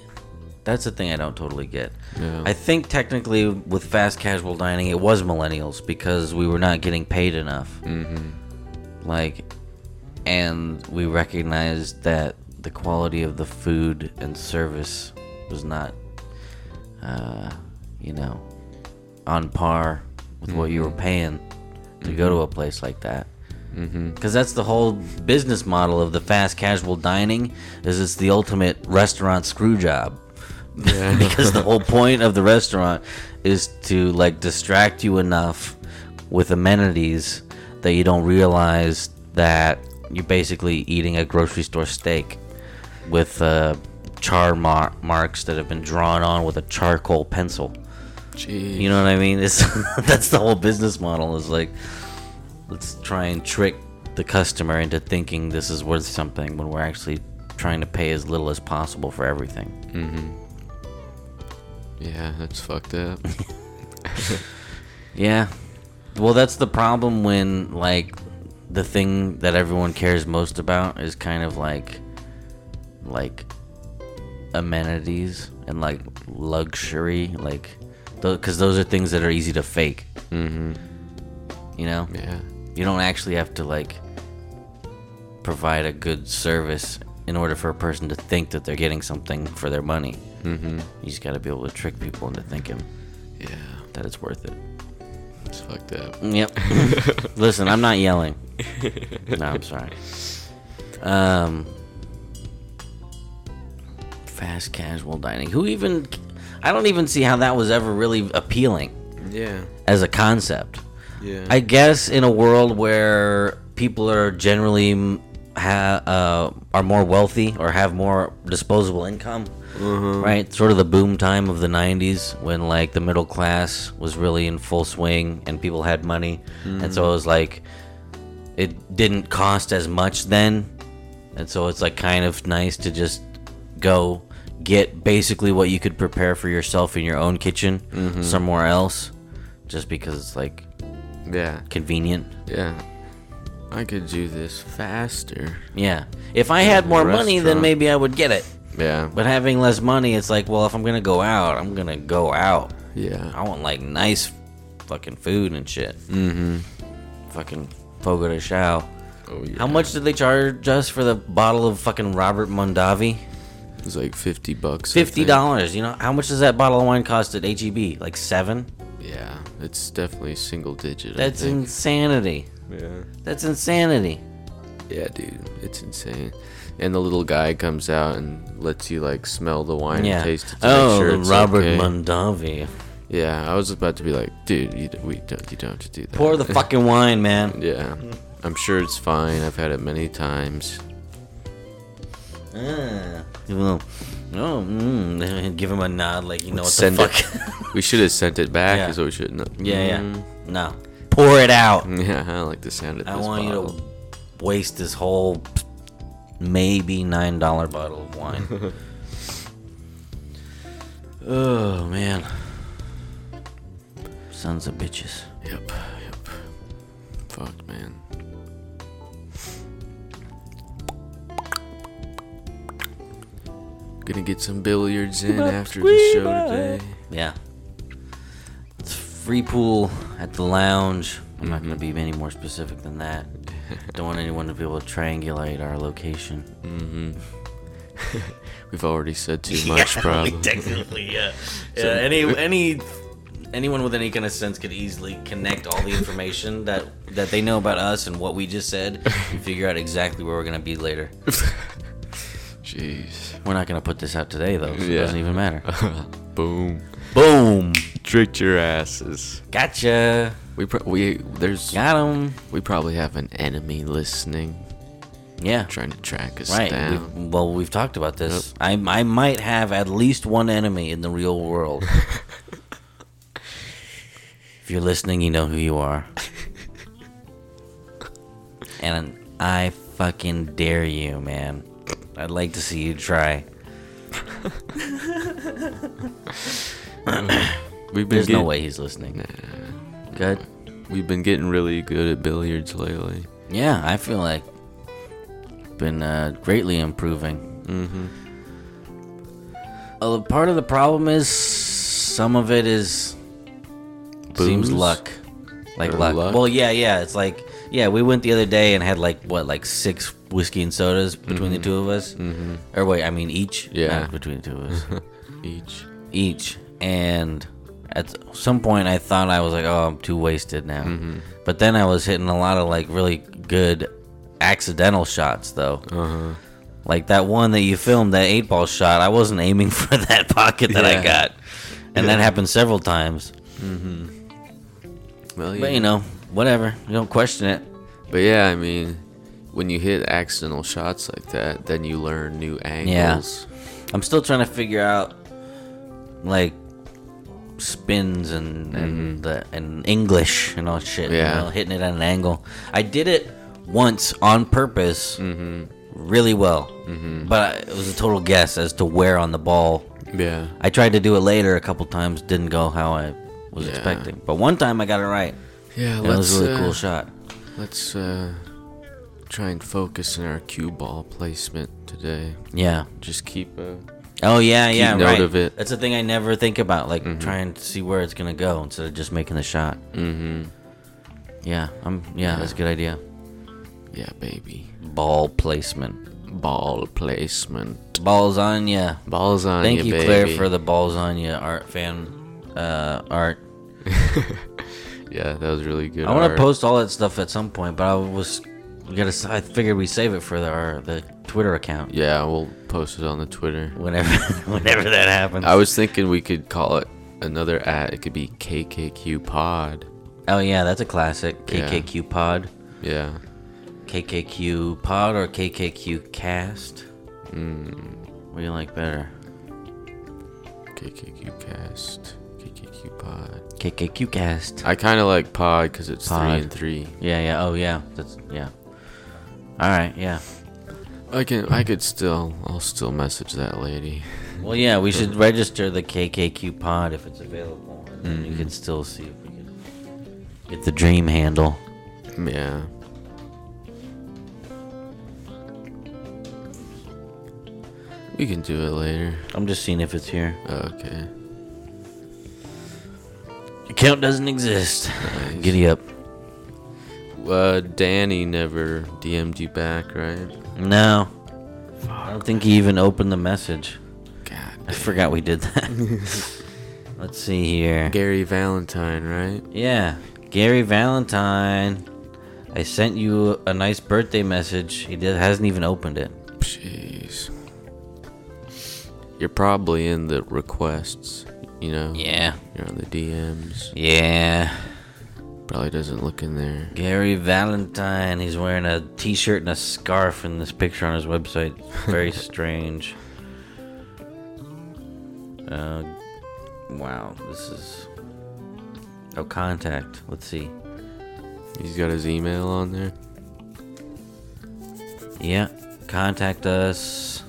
Speaker 2: That's the thing I don't totally get.
Speaker 1: Yeah.
Speaker 2: I think technically with fast casual dining, it was millennials because we were not getting paid enough.
Speaker 1: mm-hmm.
Speaker 2: Like, and we recognized that the quality of the food and service was not, uh, you know, on par with what you were paying to go to a place like that.
Speaker 1: Mm-hmm.
Speaker 2: Because that's the whole business model of the fast casual dining is it's the ultimate restaurant screw job.
Speaker 1: Yeah.
Speaker 2: because the whole point of the restaurant is to like distract you enough with amenities that you don't realize that you're basically eating a grocery store steak with uh, char mar- marks that have been drawn on with a charcoal pencil.
Speaker 1: Jeez.
Speaker 2: You know what I mean? It's that's the whole business model. Is like, let's try and trick the customer into thinking this is worth something when we're actually trying to pay as little as possible for everything.
Speaker 1: Mm-hmm. Yeah, that's fucked up.
Speaker 2: Yeah. Well, that's the problem when like the thing that everyone cares most about is kind of like like amenities and like luxury, like because those are things that are easy to fake. Mm-hmm. You know,
Speaker 1: Yeah.
Speaker 2: you don't actually have to like provide a good service in order for a person to think that they're getting something for their money. Mm-hmm. You just got to be able to trick people into thinking
Speaker 1: Yeah.
Speaker 2: that it's worth it.
Speaker 1: It's fucked up.
Speaker 2: Yep. Listen, I'm not yelling. No, I'm sorry. Um, fast casual dining. Who even? I don't even see how that was ever really appealing
Speaker 1: Yeah.
Speaker 2: as a concept.
Speaker 1: Yeah.
Speaker 2: I guess in a world where people are generally mm, ha, uh, are more wealthy or have more disposable income, right? Sort of the boom time of the '90s when like the middle class was really in full swing and people had money, and so it was like it didn't cost as much then, and so it's like kind of nice to just go get basically what you could prepare for yourself in your own kitchen somewhere else, just because it's like
Speaker 1: yeah.
Speaker 2: convenient.
Speaker 1: Yeah. I could do this faster.
Speaker 2: Yeah. If I had more money, then maybe I would get it.
Speaker 1: Yeah.
Speaker 2: But having less money, it's like, well, if I'm gonna go out, I'm gonna go out.
Speaker 1: Yeah.
Speaker 2: I want like nice fucking food and shit. Mm-hmm. Fucking Fogo de Chao.
Speaker 1: Oh yeah.
Speaker 2: How much did they charge us for the bottle of fucking Robert Mondavi?
Speaker 1: It was like fifty bucks.
Speaker 2: Fifty dollars. You know how much does that bottle of wine cost at HEB? Like seven.
Speaker 1: Yeah. It's definitely single digit. I
Speaker 2: That's
Speaker 1: think.
Speaker 2: insanity.
Speaker 1: Yeah.
Speaker 2: That's insanity.
Speaker 1: Yeah, dude. It's insane. And the little guy comes out and lets you like smell the wine
Speaker 2: Yeah.
Speaker 1: and taste it. To
Speaker 2: oh,
Speaker 1: make sure
Speaker 2: the
Speaker 1: it's
Speaker 2: Robert
Speaker 1: okay.
Speaker 2: Mondavi.
Speaker 1: Yeah, I was about to be like, dude, you, we don't, you don't have to do that.
Speaker 2: Pour the fucking wine, man.
Speaker 1: yeah, I'm sure it's fine. I've had it many times.
Speaker 2: Ah, well, no, mm, give him a nod like you know what
Speaker 1: Send
Speaker 2: the
Speaker 1: it.
Speaker 2: fuck.
Speaker 1: We should have sent it back.
Speaker 2: Yeah.
Speaker 1: Is what we should. No.
Speaker 2: yeah, yeah.
Speaker 1: Mm,
Speaker 2: No, pour it out.
Speaker 1: Yeah, I like the sound of this
Speaker 2: I want
Speaker 1: bottle.
Speaker 2: you to waste this whole maybe nine dollar bottle of wine. oh man, sons of bitches.
Speaker 1: Yep, yep. Fuck, man. Gonna get some billiards in after the show today.
Speaker 2: Yeah, it's free pool at the lounge. I'm not gonna be any more specific than that. Don't want anyone to be able to triangulate our location. Mm-hmm.
Speaker 1: We've already said too much, probably.
Speaker 2: technically, yeah. yeah. Any any anyone with any kind of sense could easily connect all the information that that they know about us and what we just said and figure out exactly where we're gonna be later.
Speaker 1: Jeez.
Speaker 2: We're not gonna put this out today though, so it
Speaker 1: Yeah.
Speaker 2: doesn't even matter.
Speaker 1: Boom.
Speaker 2: Boom!
Speaker 1: Tricked your asses.
Speaker 2: Gotcha.
Speaker 1: We pro- we there's
Speaker 2: Got him.
Speaker 1: we probably have an enemy listening,
Speaker 2: Yeah.
Speaker 1: trying to track us
Speaker 2: Right.
Speaker 1: down.
Speaker 2: We've, well, we've talked about this. I I might have at least one enemy in the real world. if you're listening, you know who you are. and I fucking dare you, man. I'd like to see you try.
Speaker 1: We've been
Speaker 2: There's no way he's listening. Good.
Speaker 1: We've been getting really good at billiards lately.
Speaker 2: Yeah, I feel like been uh, greatly improving.
Speaker 1: Mm-hmm.
Speaker 2: Uh, part of the problem is some of it is seems luck, like luck.
Speaker 1: luck?
Speaker 2: Well, yeah, yeah. It's like yeah, we went the other day and had like what, like six whiskey and sodas between the two of us. Mm-hmm. Or wait, I mean each.
Speaker 1: Yeah.
Speaker 2: not between the two of us,
Speaker 1: Each.
Speaker 2: each. And at some point, I thought I was like, oh, I'm too wasted now.
Speaker 1: Mm-hmm.
Speaker 2: But then I was hitting a lot of like really good accidental shots though.
Speaker 1: Uh-huh.
Speaker 2: Like that one that you filmed, that eight ball shot, I wasn't aiming for that pocket that I got. And that happened several times.
Speaker 1: Well, yeah.
Speaker 2: But you know, whatever. You don't question it.
Speaker 1: But yeah, I mean, when you hit accidental shots like that, then you learn new angles. Yeah.
Speaker 2: I'm still trying to figure out like spins and and the and English and all shit.
Speaker 1: Mm-hmm. Yeah.
Speaker 2: You know, hitting it at an angle. I did it once on purpose,
Speaker 1: Mm-hmm.
Speaker 2: really well. But it was a total guess as to where on the ball
Speaker 1: Yeah.
Speaker 2: I tried to do it later a couple times, didn't go how I was
Speaker 1: Yeah.
Speaker 2: expecting. But one time I got it right.
Speaker 1: Yeah,
Speaker 2: it was a really
Speaker 1: uh,
Speaker 2: cool shot.
Speaker 1: let's uh try and focus on our cue ball placement today.
Speaker 2: Yeah.
Speaker 1: Just keep uh
Speaker 2: Oh yeah, yeah,
Speaker 1: note
Speaker 2: right.
Speaker 1: of it.
Speaker 2: That's the thing I never think about, like trying to see where it's gonna go instead of just making the shot.
Speaker 1: Mm-hmm.
Speaker 2: Yeah, I'm. Yeah, that's a good idea.
Speaker 1: Yeah, baby.
Speaker 2: Ball placement.
Speaker 1: Ball placement.
Speaker 2: Balls on ya.
Speaker 1: Balls on
Speaker 2: Thank
Speaker 1: ya,
Speaker 2: you,
Speaker 1: baby.
Speaker 2: Claire, for the balls on ya art fan uh, art.
Speaker 1: Yeah, that was really good.
Speaker 2: I want to post all that stuff at some point, but I was we gotta. I figured we save it for the, our the Twitter account
Speaker 1: Yeah, we'll post it on the Twitter.
Speaker 2: whenever whenever that happens.
Speaker 1: I was thinking we could call it another at. It could be KKQ Pod.
Speaker 2: oh yeah, that's a classic.
Speaker 1: Yeah.
Speaker 2: KKQ Pod,
Speaker 1: Yeah.
Speaker 2: KKQ Pod, or KKQ Cast.
Speaker 1: Mm.
Speaker 2: What do you like better?
Speaker 1: KKQ Cast. KKQ Pod.
Speaker 2: KKQ Cast.
Speaker 1: I kind of like Pod because it's
Speaker 2: Pod.
Speaker 1: three and three.
Speaker 2: Yeah, yeah. Oh yeah, that's yeah. All right, yeah.
Speaker 1: I can. I could still. I'll still message that lady.
Speaker 2: Well, yeah, we should register the KKQ Pod if it's available, and then you can mm-hmm. still see if we can get the dream handle.
Speaker 1: Yeah. We can do it later.
Speaker 2: I'm just seeing if it's here.
Speaker 1: Okay.
Speaker 2: Account doesn't exist.
Speaker 1: Nice.
Speaker 2: Giddy up.
Speaker 1: Uh, Danny never DM'd you back, right?
Speaker 2: No. I don't think he even opened the message.
Speaker 1: God.
Speaker 2: I forgot we did that. Let's see here.
Speaker 1: Gary Valentine, right?
Speaker 2: Yeah, Gary Valentine. I sent you a nice birthday message. He did, hasn't even opened it.
Speaker 1: Jeez. You're probably in the requests, you know?
Speaker 2: Yeah.
Speaker 1: You're on the DMs.
Speaker 2: Yeah.
Speaker 1: Probably doesn't look in there.
Speaker 2: Gary Valentine. He's wearing a t shirt and a scarf in this picture on his website. Very strange. Uh, wow. This is. Oh, contact. Let's see.
Speaker 1: He's got his email on there.
Speaker 2: Yeah. Contact us.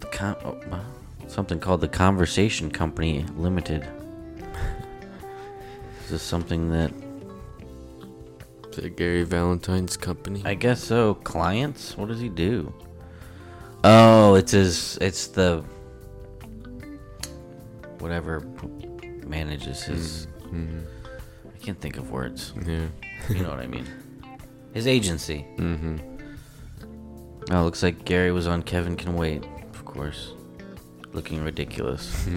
Speaker 2: The con- oh. Something called the Conversation Company Limited. Is this something that.
Speaker 1: Gary Valentine's company?
Speaker 2: I guess so. Clients? What does he do? Oh, it's his. It's the. Whatever manages his.
Speaker 1: hmm
Speaker 2: I can't think of words.
Speaker 1: Yeah.
Speaker 2: You know what I mean. His agency.
Speaker 1: hmm
Speaker 2: Oh, looks like Gary was on Kevin Can Wait, of course. Looking ridiculous.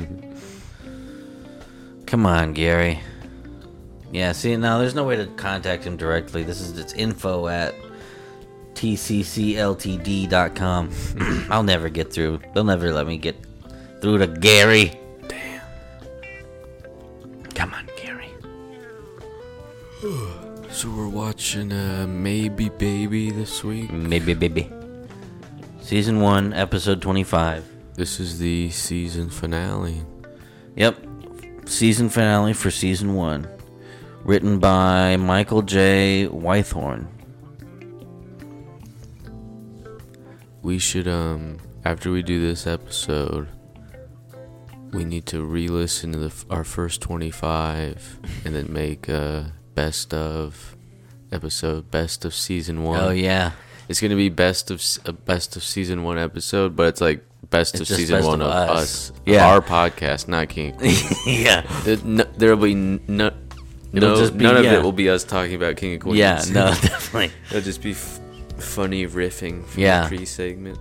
Speaker 2: Come on, Gary. Yeah, see, now there's no way to contact him directly. This is it's info at tccltd.com. I'll never get through. They'll never let me get through to Gary.
Speaker 1: Damn.
Speaker 2: Come on, Gary.
Speaker 1: So we're watching uh, Maybe Baby this week.
Speaker 2: Maybe, baby. Season 1, episode 25.
Speaker 1: This is the season finale.
Speaker 2: Yep. Season finale for season one. Written by Michael J. Weithorn.
Speaker 1: We should um after we do this episode, we need to re-listen to the, our first 25 and then make a best of episode, best of season 1.
Speaker 2: Oh yeah.
Speaker 1: It's going to be best of a best of season 1 episode, but it's like best
Speaker 2: It's
Speaker 1: of season
Speaker 2: best
Speaker 1: 1
Speaker 2: of us.
Speaker 1: us.
Speaker 2: Yeah.
Speaker 1: Our podcast, not King.
Speaker 2: yeah.
Speaker 1: There'll be no
Speaker 2: It'll
Speaker 1: no,
Speaker 2: just be-
Speaker 1: none of
Speaker 2: yeah.
Speaker 1: it will be us talking about King of Queens.
Speaker 2: Yeah, no, definitely.
Speaker 1: It'll just be f- funny riffing from
Speaker 2: Yeah.
Speaker 1: the pre-segment.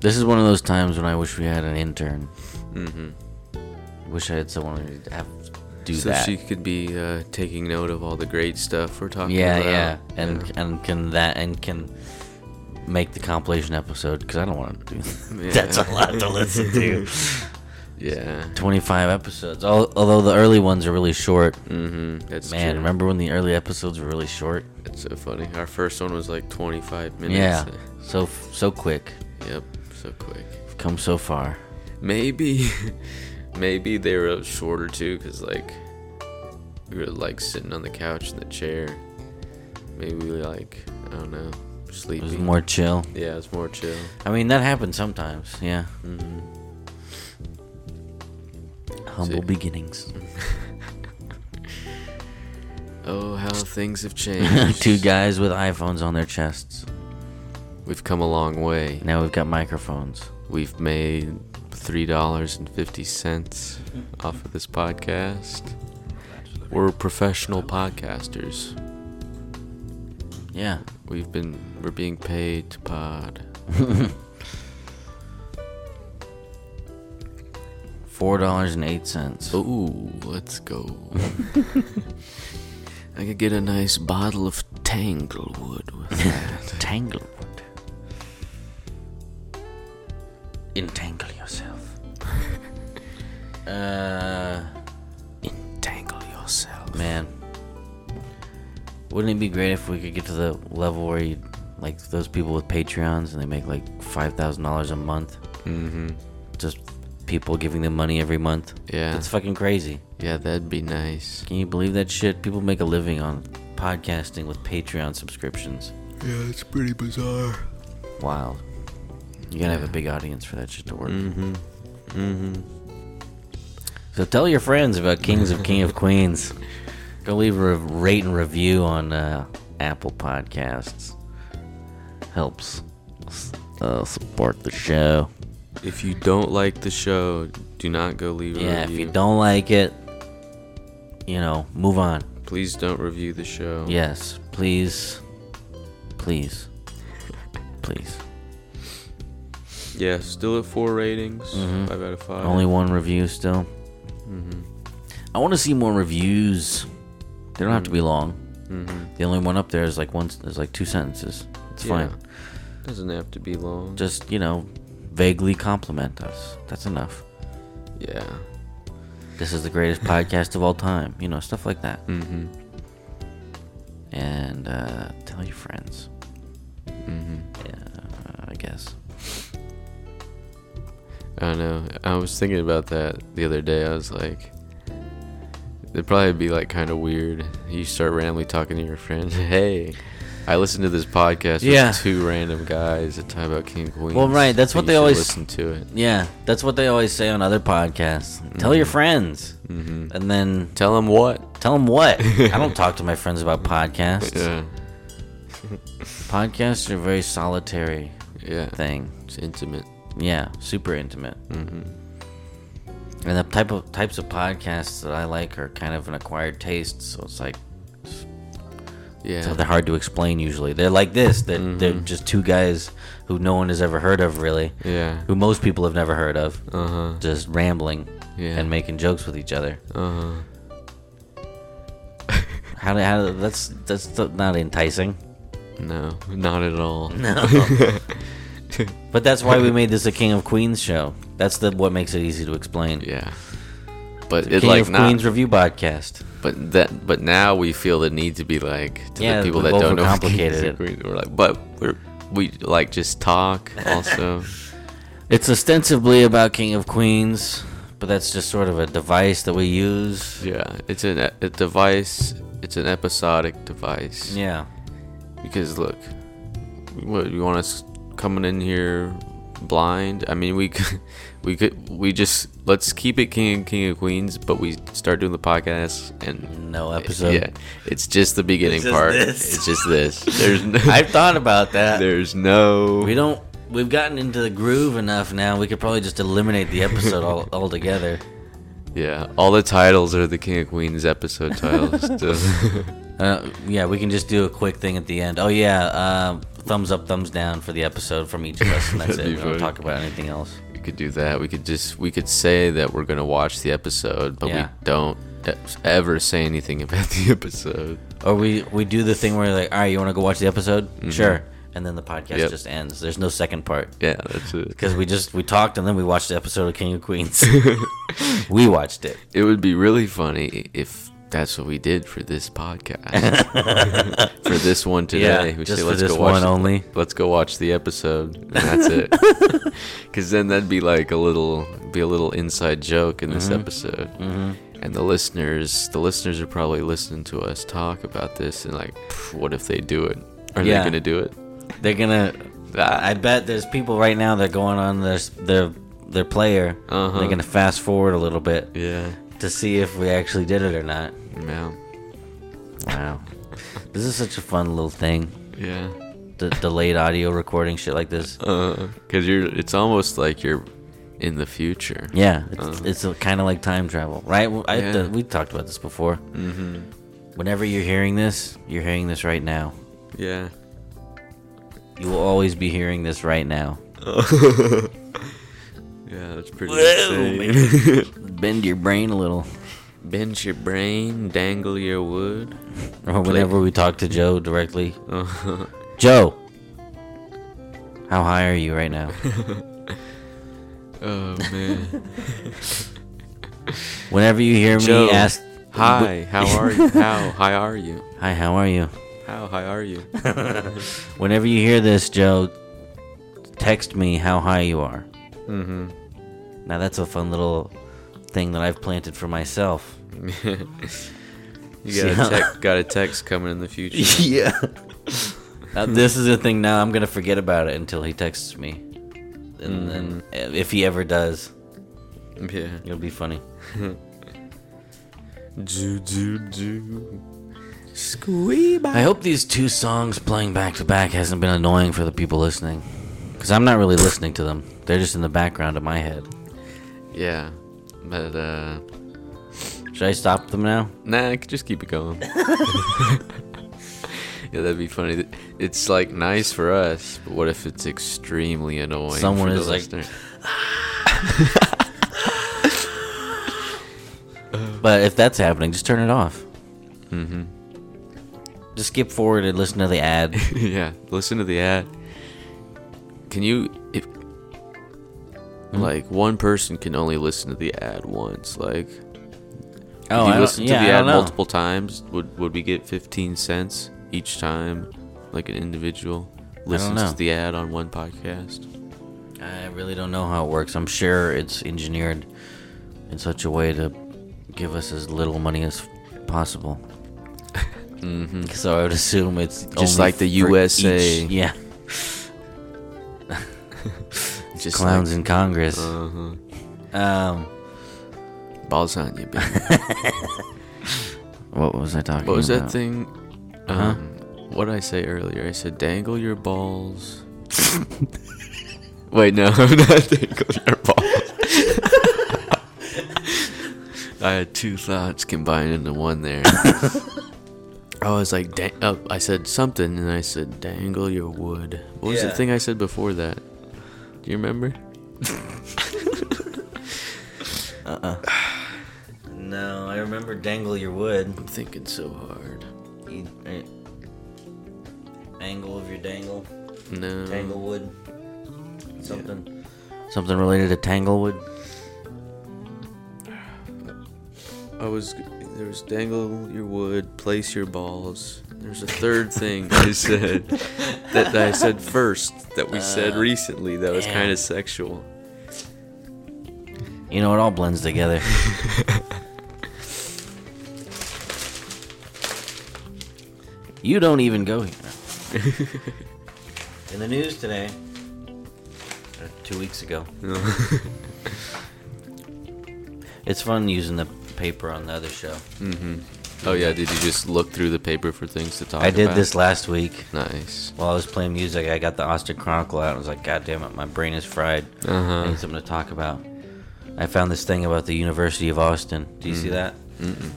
Speaker 2: This is one of those times when I wish we had an intern.
Speaker 1: Mm-hmm.
Speaker 2: Wish I had someone who'd have do
Speaker 1: so
Speaker 2: that.
Speaker 1: So she could be uh, taking note of all the great stuff we're talking
Speaker 2: yeah,
Speaker 1: about.
Speaker 2: yeah. And and can that and can make the compilation episode because I don't want to do that.
Speaker 1: Yeah.
Speaker 2: That's a lot to listen to.
Speaker 1: yeah.
Speaker 2: 25 episodes. Al- Although the early ones are really short.
Speaker 1: Mm-hmm. That's
Speaker 2: Man,
Speaker 1: true.
Speaker 2: remember when the early episodes were really short?
Speaker 1: It's so funny. Our first one was like 25 minutes.
Speaker 2: Yeah, so so quick.
Speaker 1: Yep. So quick.
Speaker 2: We've come so far.
Speaker 1: Maybe, maybe they were shorter too, cause like we were like sitting on the couch in the chair. Maybe we like I don't know,
Speaker 2: sleeping.
Speaker 1: It
Speaker 2: was more chill.
Speaker 1: Yeah, it's more chill.
Speaker 2: I mean, that happens sometimes. Yeah.
Speaker 1: Mm-hmm.
Speaker 2: Humble beginnings.
Speaker 1: Oh, how things have changed.
Speaker 2: Two guys with iPhones on their chests.
Speaker 1: We've come a long way.
Speaker 2: Now we've got microphones.
Speaker 1: We've made three dollars and fifty cents off of this podcast. We're professional podcasters.
Speaker 2: Yeah.
Speaker 1: We've been we're being paid to pod.
Speaker 2: Four dollars and eight cents.
Speaker 1: Ooh, let's go. I could get a nice bottle of Tanglewood with that.
Speaker 2: Tanglewood. Entangle yourself. uh,
Speaker 1: Entangle yourself.
Speaker 2: man. Wouldn't it be great if we could get to the level where you, like those people with Patreons and they make like five thousand dollars a month?
Speaker 1: Mm-hmm.
Speaker 2: Just people giving them money every month.
Speaker 1: Yeah.
Speaker 2: That's fucking crazy.
Speaker 1: Yeah, that'd be nice.
Speaker 2: Can you believe that shit? People make a living on podcasting with Patreon subscriptions.
Speaker 1: Yeah, it's pretty bizarre.
Speaker 2: Wild. You gotta have a big audience for that shit to work.
Speaker 1: Mm-hmm. Mm-hmm.
Speaker 2: So tell your friends about Kings of King of Queens. Go leave a rate and review on uh, Apple Podcasts. Helps uh, support the show.
Speaker 1: If you don't like the show, do not go leave a
Speaker 2: Yeah, if
Speaker 1: review.
Speaker 2: you don't like it, you know, move on.
Speaker 1: Please don't review the show.
Speaker 2: Yes, please, please, please.
Speaker 1: Yeah, still at four ratings.
Speaker 2: Mhm.
Speaker 1: Five out of five.
Speaker 2: Only one review still.
Speaker 1: Mm-hmm.
Speaker 2: I want to see more reviews. They don't have to be long.
Speaker 1: Mm-hmm.
Speaker 2: The only one up there is like one. There's like two sentences. It's fine.
Speaker 1: Doesn't have to be long.
Speaker 2: Just you know, vaguely compliment us. That's enough.
Speaker 1: yeah.
Speaker 2: This is the greatest podcast of all time. You know, stuff like that.
Speaker 1: Mm-hmm.
Speaker 2: And uh, tell your friends.
Speaker 1: Mm-hmm.
Speaker 2: Yeah, I guess.
Speaker 1: I don't know. I was thinking about that the other day. I was like, it'd probably be like kind of weird. You start randomly talking to your friends. Hey, I listened to this podcast
Speaker 2: Yeah.
Speaker 1: with two random guys that talk about King and Queens.
Speaker 2: Well, right, that's what they always-
Speaker 1: listen to it.
Speaker 2: Yeah, that's what they always say on other podcasts. Tell your friends,
Speaker 1: Mm-hmm.
Speaker 2: and then
Speaker 1: Tell them what?
Speaker 2: tell them what. I don't talk to my friends about podcasts.
Speaker 1: Yeah,
Speaker 2: Podcasts are a very solitary
Speaker 1: yeah.
Speaker 2: thing.
Speaker 1: It's intimate.
Speaker 2: Yeah, super intimate.
Speaker 1: Mm-hmm.
Speaker 2: And the type of types of podcasts that I like are kind of an acquired taste, so it's like
Speaker 1: Yeah.
Speaker 2: so they're hard to explain usually. They're like this. They're, they're
Speaker 1: Mhm.
Speaker 2: just two guys who no one has ever heard of really,
Speaker 1: yeah.
Speaker 2: who most people have never heard of,
Speaker 1: Uh huh.
Speaker 2: just rambling
Speaker 1: Yeah.
Speaker 2: and making jokes with each other.
Speaker 1: Uh huh.
Speaker 2: How do, how do, that's that's not enticing.
Speaker 1: No, not at all.
Speaker 2: No. but that's why we made this a King of Queens show. That's the what makes it easy to explain.
Speaker 1: Yeah. But
Speaker 2: The
Speaker 1: it
Speaker 2: King
Speaker 1: like
Speaker 2: of. Queens review podcast.
Speaker 1: But that. But now we feel the need to be like to
Speaker 2: Yeah,
Speaker 1: the people that don't know. Queens, We're like, but we're we like just talk also.
Speaker 2: It's ostensibly about King of Queens, but that's just sort of a device that we use.
Speaker 1: yeah. It's an a device. It's an episodic device.
Speaker 2: Yeah.
Speaker 1: Because look, what you want us coming in here blind? I mean, we could, we could, we just let's keep it King and King of Queens, but we start doing the podcast and
Speaker 2: No episode.
Speaker 1: yeah, it's just the beginning
Speaker 2: It's just
Speaker 1: part.
Speaker 2: this.
Speaker 1: It's just this. There's no,
Speaker 2: I've thought about that.
Speaker 1: there's no.
Speaker 2: We don't. We've gotten into the groove enough now. We could probably just eliminate the episode all altogether.
Speaker 1: Yeah, all the titles are the King of Queens episode titles.
Speaker 2: Uh, yeah, we can just do a quick thing at the end. Oh yeah, um, thumbs up, thumbs down for the episode from each of us, and that's it. We don't
Speaker 1: funny.
Speaker 2: talk about anything else.
Speaker 1: we could do that. We could just we could say that we're gonna watch the episode, but
Speaker 2: Yeah.
Speaker 1: we don't e- ever say anything about the episode.
Speaker 2: Or we we do the thing where you're like, all right, you want to go watch the episode? Sure. And then the podcast
Speaker 1: Mm-hmm. Yep.
Speaker 2: just ends. There's no second part
Speaker 1: Yeah, that's it.
Speaker 2: because we just we talked and then we watched the episode of King of Queens. we watched it.
Speaker 1: It would be really funny if that's what we did for this podcast. for this one today,
Speaker 2: Yeah,
Speaker 1: we
Speaker 2: just
Speaker 1: say let's
Speaker 2: this
Speaker 1: go watch
Speaker 2: one
Speaker 1: the-
Speaker 2: only."
Speaker 1: Let's go watch the episode, and that's it. Because then that'd be like a little, be a little inside joke in this
Speaker 2: Mm-hmm.
Speaker 1: episode. And the listeners, the listeners are probably listening to us talk about this and like, what if they do it? Are
Speaker 2: Yeah.
Speaker 1: they gonna do it?
Speaker 2: They're gonna. I bet there's people right now that are going on their their their player.
Speaker 1: Uh-huh.
Speaker 2: They're gonna fast forward a little bit
Speaker 1: Yeah,
Speaker 2: to see if we actually did it or not.
Speaker 1: Yeah,
Speaker 2: Wow, this is such a fun little thing.
Speaker 1: yeah.
Speaker 2: the delayed audio recording shit like this.
Speaker 1: Uh, cause you're. It's almost like you're in the future.
Speaker 2: Yeah, it's,
Speaker 1: Uh.
Speaker 2: it's kind of like time travel, right? I,
Speaker 1: Yeah.
Speaker 2: the, we talked about this before. Mm-hmm. Whenever you're hearing this, you're hearing this right now.
Speaker 1: Yeah.
Speaker 2: You will always be hearing this right now.
Speaker 1: Yeah, that's pretty
Speaker 2: Whoa,
Speaker 1: insane.
Speaker 2: Bend your brain a little.
Speaker 1: Bend your brain, dangle your wood.
Speaker 2: Or whenever we talk to Joe directly. Joe, how high are you right now?
Speaker 1: oh man.
Speaker 2: Whenever you hear me ask,
Speaker 1: Hi, how are you? How high are you?
Speaker 2: hi, how are you?
Speaker 1: How high are you?
Speaker 2: Whenever you hear this, Joe, text me how high you are.
Speaker 1: Mm-hmm.
Speaker 2: Now that's a fun little thing that I've planted for myself.
Speaker 1: You got a tec- got a text coming in the future.
Speaker 2: yeah. Now, this is the thing. Now I'm gonna forget about it until he texts me, and mm-hmm. then if he ever does,
Speaker 1: Yeah.
Speaker 2: it'll be funny.
Speaker 1: Do do do. Squeeb.
Speaker 2: I hope these two songs playing back to back hasn't been annoying for the people listening, because I'm not really listening to them. They're just in the background of my head.
Speaker 1: Yeah, but uh,
Speaker 2: Should I stop them now?
Speaker 1: nah, just keep it going. yeah, that'd be funny. It's like nice for us, but what if it's extremely annoying?
Speaker 2: Someone
Speaker 1: for the
Speaker 2: is like- But if that's happening, just turn it off. Mm-hmm. Just skip forward and listen to the ad.
Speaker 1: yeah, listen to the ad. Can you if
Speaker 2: Hmm?
Speaker 1: like one person can only listen to the ad once? Like
Speaker 2: Oh,
Speaker 1: if you listen
Speaker 2: yeah,
Speaker 1: to the ad multiple times, would would we get 15 cents each time like an individual listens to the ad on one podcast?
Speaker 2: I really don't know how it works. I'm sure it's engineered in such a way to give us as little money as possible. mm-hmm. So I would assume it's
Speaker 1: Just like the USA.
Speaker 2: each- yeah,
Speaker 1: Just
Speaker 2: clowns in Congress.
Speaker 1: uh-huh.
Speaker 2: um,
Speaker 1: balls on you, baby.
Speaker 2: what was I talking
Speaker 1: What was
Speaker 2: about?
Speaker 1: that thing? Um, What did I say earlier? I said dangle your balls. Wait, no, I'm not dangle your balls. I had two thoughts combined into one there. I was like, dang, oh, I said something, and I said dangle your wood. What was the thing I said before that? Do you remember?
Speaker 2: Uh uh No, I remember dangle your wood.
Speaker 1: I'm thinking so hard.
Speaker 2: You- eh, Angle of your dangle.
Speaker 1: No.
Speaker 2: Tanglewood. Something. Something related to Tanglewood.
Speaker 1: I was there was dangle your wood, place your balls. There's a third thing I said that I said first that we said uh, recently that was
Speaker 2: yeah.
Speaker 1: kind of sexual.
Speaker 2: You know, it all blends together. you don't even go here. In the news today, two weeks ago, it's fun using the paper on the other show. Mm-hmm.
Speaker 1: Oh yeah, did you just look through the paper for things to talk about?
Speaker 2: I did
Speaker 1: about?
Speaker 2: this last week.
Speaker 1: Nice.
Speaker 2: While I was playing music, I got the Austin Chronicle out and was like, God damn it, my brain is fried. I
Speaker 1: Uh-huh.
Speaker 2: need something to talk about. I found this thing about the University of Austin. Do you see that? Mm-mm.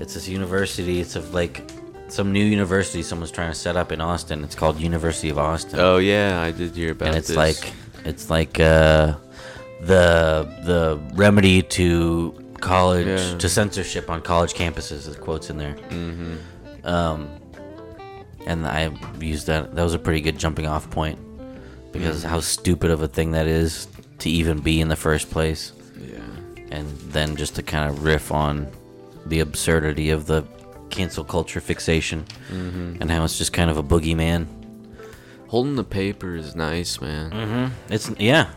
Speaker 2: It's this university. It's of like some new university someone's trying to set up in Austin. It's called University of Austin,
Speaker 1: Oh yeah, I did hear about
Speaker 2: and it's
Speaker 1: this.
Speaker 2: like it's like uh, the the remedy to college
Speaker 1: Yeah.
Speaker 2: to censorship on college campuses. The quotes in there. Mm-hmm. Um, and I used that. That was a pretty good jumping off point because how stupid of a thing that is to even be in the first place,
Speaker 1: yeah.
Speaker 2: and then just to kind of riff on the absurdity of the cancel culture fixation and how it's just kind of a boogeyman.
Speaker 1: Holding the paper is nice, man.
Speaker 2: It's yeah.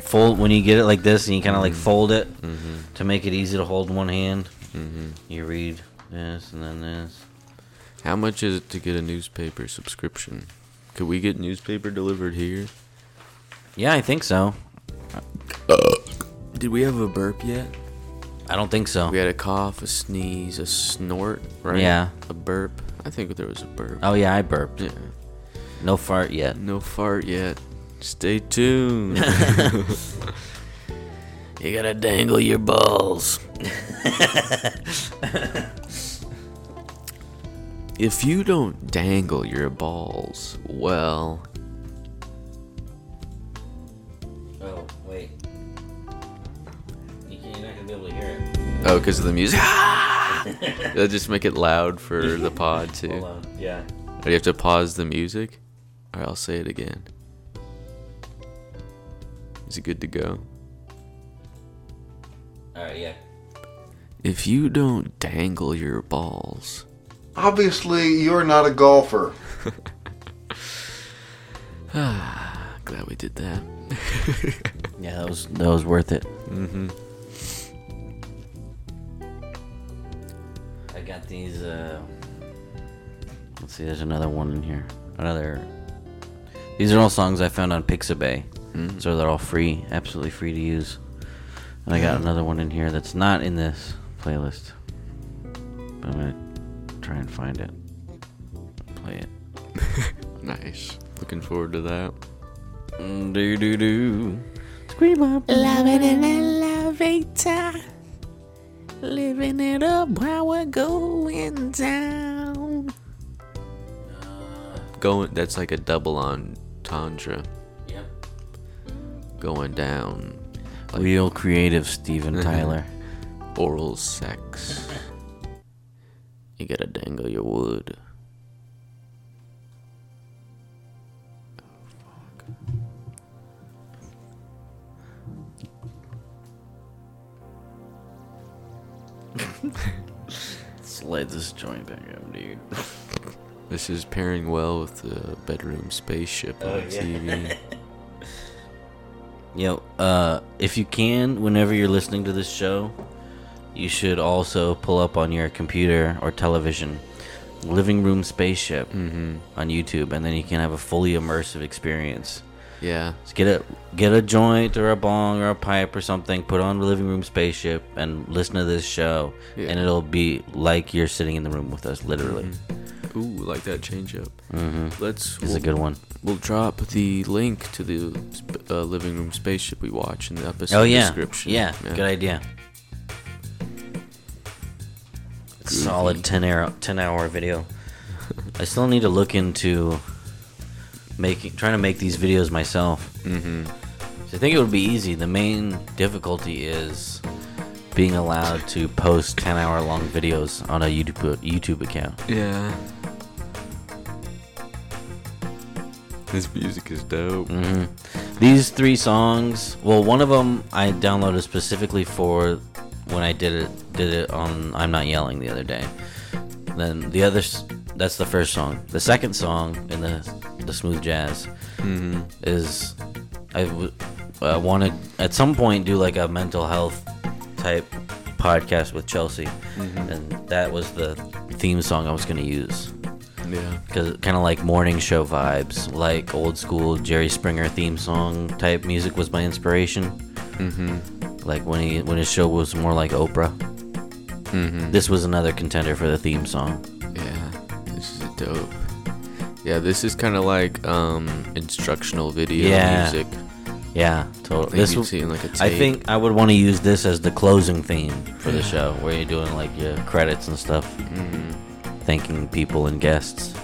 Speaker 2: Fold when you get it like this, and you kind of like mm-hmm. fold it mm-hmm. to make it easy to hold in one hand. Mm-hmm. You read this and then this.
Speaker 1: How much is it to get a newspaper subscription? Could we get newspaper delivered here?
Speaker 2: Yeah, I think so.
Speaker 1: Did we have a burp yet?
Speaker 2: I don't think so.
Speaker 1: We had a cough, a sneeze, a snort, right?
Speaker 2: Yeah.
Speaker 1: A burp. I think there was a burp.
Speaker 2: Oh yeah, I burped.
Speaker 1: Yeah.
Speaker 2: No fart yet.
Speaker 1: No fart yet. Stay tuned.
Speaker 2: You gotta dangle your balls.
Speaker 1: if you don't dangle your balls, well,
Speaker 2: Oh, wait. You can't, you're not gonna be able to hear it.
Speaker 1: oh, because of the music. That'll just make it loud for the pod too.
Speaker 2: Hold on. Yeah.
Speaker 1: Do you have to pause the music? Alright, I'll say it again. Is it good to go?
Speaker 2: Alright, yeah.
Speaker 1: If you don't dangle your balls,
Speaker 3: Obviously, you're not a golfer.
Speaker 1: glad we did that.
Speaker 2: Yeah, that was that was worth it.
Speaker 1: Mm-hmm.
Speaker 2: I got these uh Let's see, there's another one in here. Another These are all songs I found on Pixabay.
Speaker 1: Mm-hmm.
Speaker 2: So they're all free, absolutely free to use. And I got another one in here that's not in this playlist. But I'm gonna try and find it. Play it.
Speaker 1: Nice. Looking forward to that.
Speaker 2: Do do do. Scream up.
Speaker 4: Love it in an elevator. Living it up while we're going down.
Speaker 1: Going that's like a double entendre. Going down. Like
Speaker 2: Real creative Steven Tyler.
Speaker 1: oral sex. You gotta dangle your wood.
Speaker 2: Let's light this joint back up, dude.
Speaker 1: This is pairing well with the bedroom spaceship on oh,
Speaker 2: TV. Uh, if you can, whenever you're listening to this show, you should also pull up on your computer or television Living Room Spaceship
Speaker 1: Mm-hmm.
Speaker 2: on YouTube, and then you can have a fully immersive experience.
Speaker 1: Yeah.
Speaker 2: Just get a get a joint or a bong or a pipe or something, put on the Living Room Spaceship, and listen to this show,
Speaker 1: Yeah.
Speaker 2: and it'll be like you're sitting in the room with us, literally.
Speaker 1: Ooh, like that change up.
Speaker 2: Mm-hmm.
Speaker 1: Let's.
Speaker 2: It's
Speaker 1: we'll,
Speaker 2: a good one.
Speaker 1: We'll drop the link to the uh, living room spaceship we watch in the episode
Speaker 2: Oh yeah,
Speaker 1: description.
Speaker 2: yeah, good idea. Solid 10 hour 10 hour video. I still need to look into making trying to make these videos myself.
Speaker 1: Mm-hmm.
Speaker 2: So I think it would be easy. The main difficulty is being allowed to post 10 hour long videos on a YouTube YouTube account.
Speaker 1: Yeah. This music is dope.
Speaker 2: hmm These three songs. Well, one of them I downloaded specifically for when I did it. Did it on I'm Not Yelling the other day. Then the others. That's the first song. The second song in the the smooth jazz
Speaker 1: Mm-hmm.
Speaker 2: is I w- want to at some point do like a mental health type podcast with Chelsea, and that was the theme song I was gonna use
Speaker 1: Yeah.
Speaker 2: because kind of like morning show vibes, like old school Jerry Springer theme song type music was my inspiration.
Speaker 1: Mm-hmm.
Speaker 2: Like when he when his show was more like Oprah.
Speaker 1: Mm-hmm.
Speaker 2: This was another contender for the theme song.
Speaker 1: Yeah. This is dope. Yeah, this is kind of like um instructional video
Speaker 2: Yeah.
Speaker 1: music.
Speaker 2: Yeah, totally. This
Speaker 1: see like a tape.
Speaker 2: I think I would want to use this as the closing theme for the show, where you're doing like your credits and stuff,
Speaker 1: Mm-hmm.
Speaker 2: Thanking people and guests.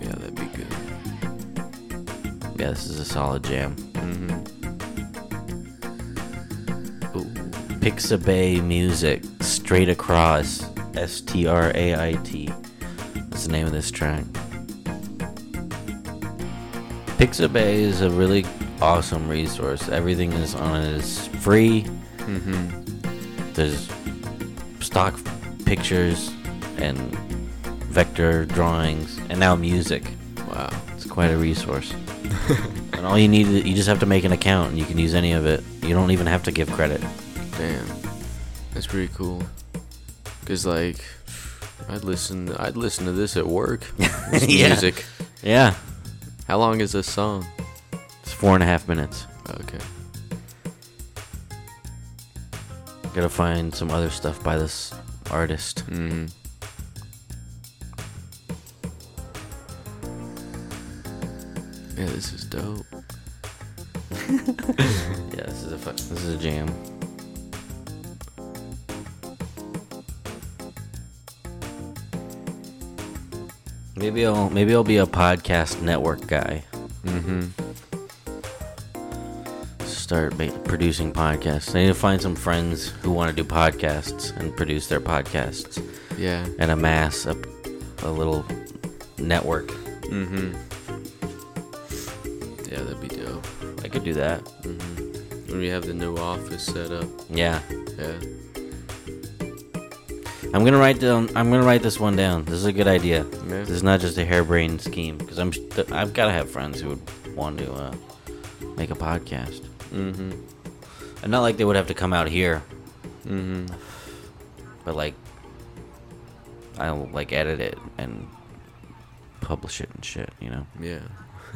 Speaker 1: Yeah, that'd be good.
Speaker 2: Yeah, this is a solid jam.
Speaker 1: Mm-hmm. Ooh.
Speaker 2: Pixabay Music, straight across, S T R A I T. That's the name of this track. Pixabay is a really awesome resource. Everything is on it is free.
Speaker 1: Mm-hmm.
Speaker 2: There's stock pictures and vector drawings, and now music.
Speaker 1: Wow.
Speaker 2: It's quite a resource. and all you need, you just have to make an account, and you can use any of it. You don't even have to give credit.
Speaker 1: Damn. That's pretty cool. Cause like, I'd listen. I'd listen to this at work.
Speaker 2: Yeah.
Speaker 1: music.
Speaker 2: Yeah,
Speaker 1: How long is this song?
Speaker 2: it's four and a half minutes.
Speaker 1: Okay.
Speaker 2: Gotta find some other stuff by this artist.
Speaker 1: Mm-hmm. Yeah, this is dope.
Speaker 2: Yeah, this is a this is a jam. Maybe I'll maybe I'll be a podcast network guy.
Speaker 1: Mm-hmm.
Speaker 2: Start ma- producing podcasts. I need to find some friends who want to do podcasts and produce their podcasts
Speaker 1: Yeah.
Speaker 2: and amass a, a little network.
Speaker 1: Mm-hmm. Yeah, that'd be dope.
Speaker 2: I could do that.
Speaker 1: When we have the new office set up.
Speaker 2: Yeah.
Speaker 1: Yeah.
Speaker 2: I'm gonna write down. I'm gonna write this one down. This is a good idea.
Speaker 1: Yeah.
Speaker 2: This is not just a harebrained scheme because I'm. I've got to have friends who would want to uh, make a podcast,
Speaker 1: Mm-hmm.
Speaker 2: and not like they would have to come out here,
Speaker 1: Mm-hmm.
Speaker 2: but like I'll like edit it and publish it and shit. You know,
Speaker 1: Yeah.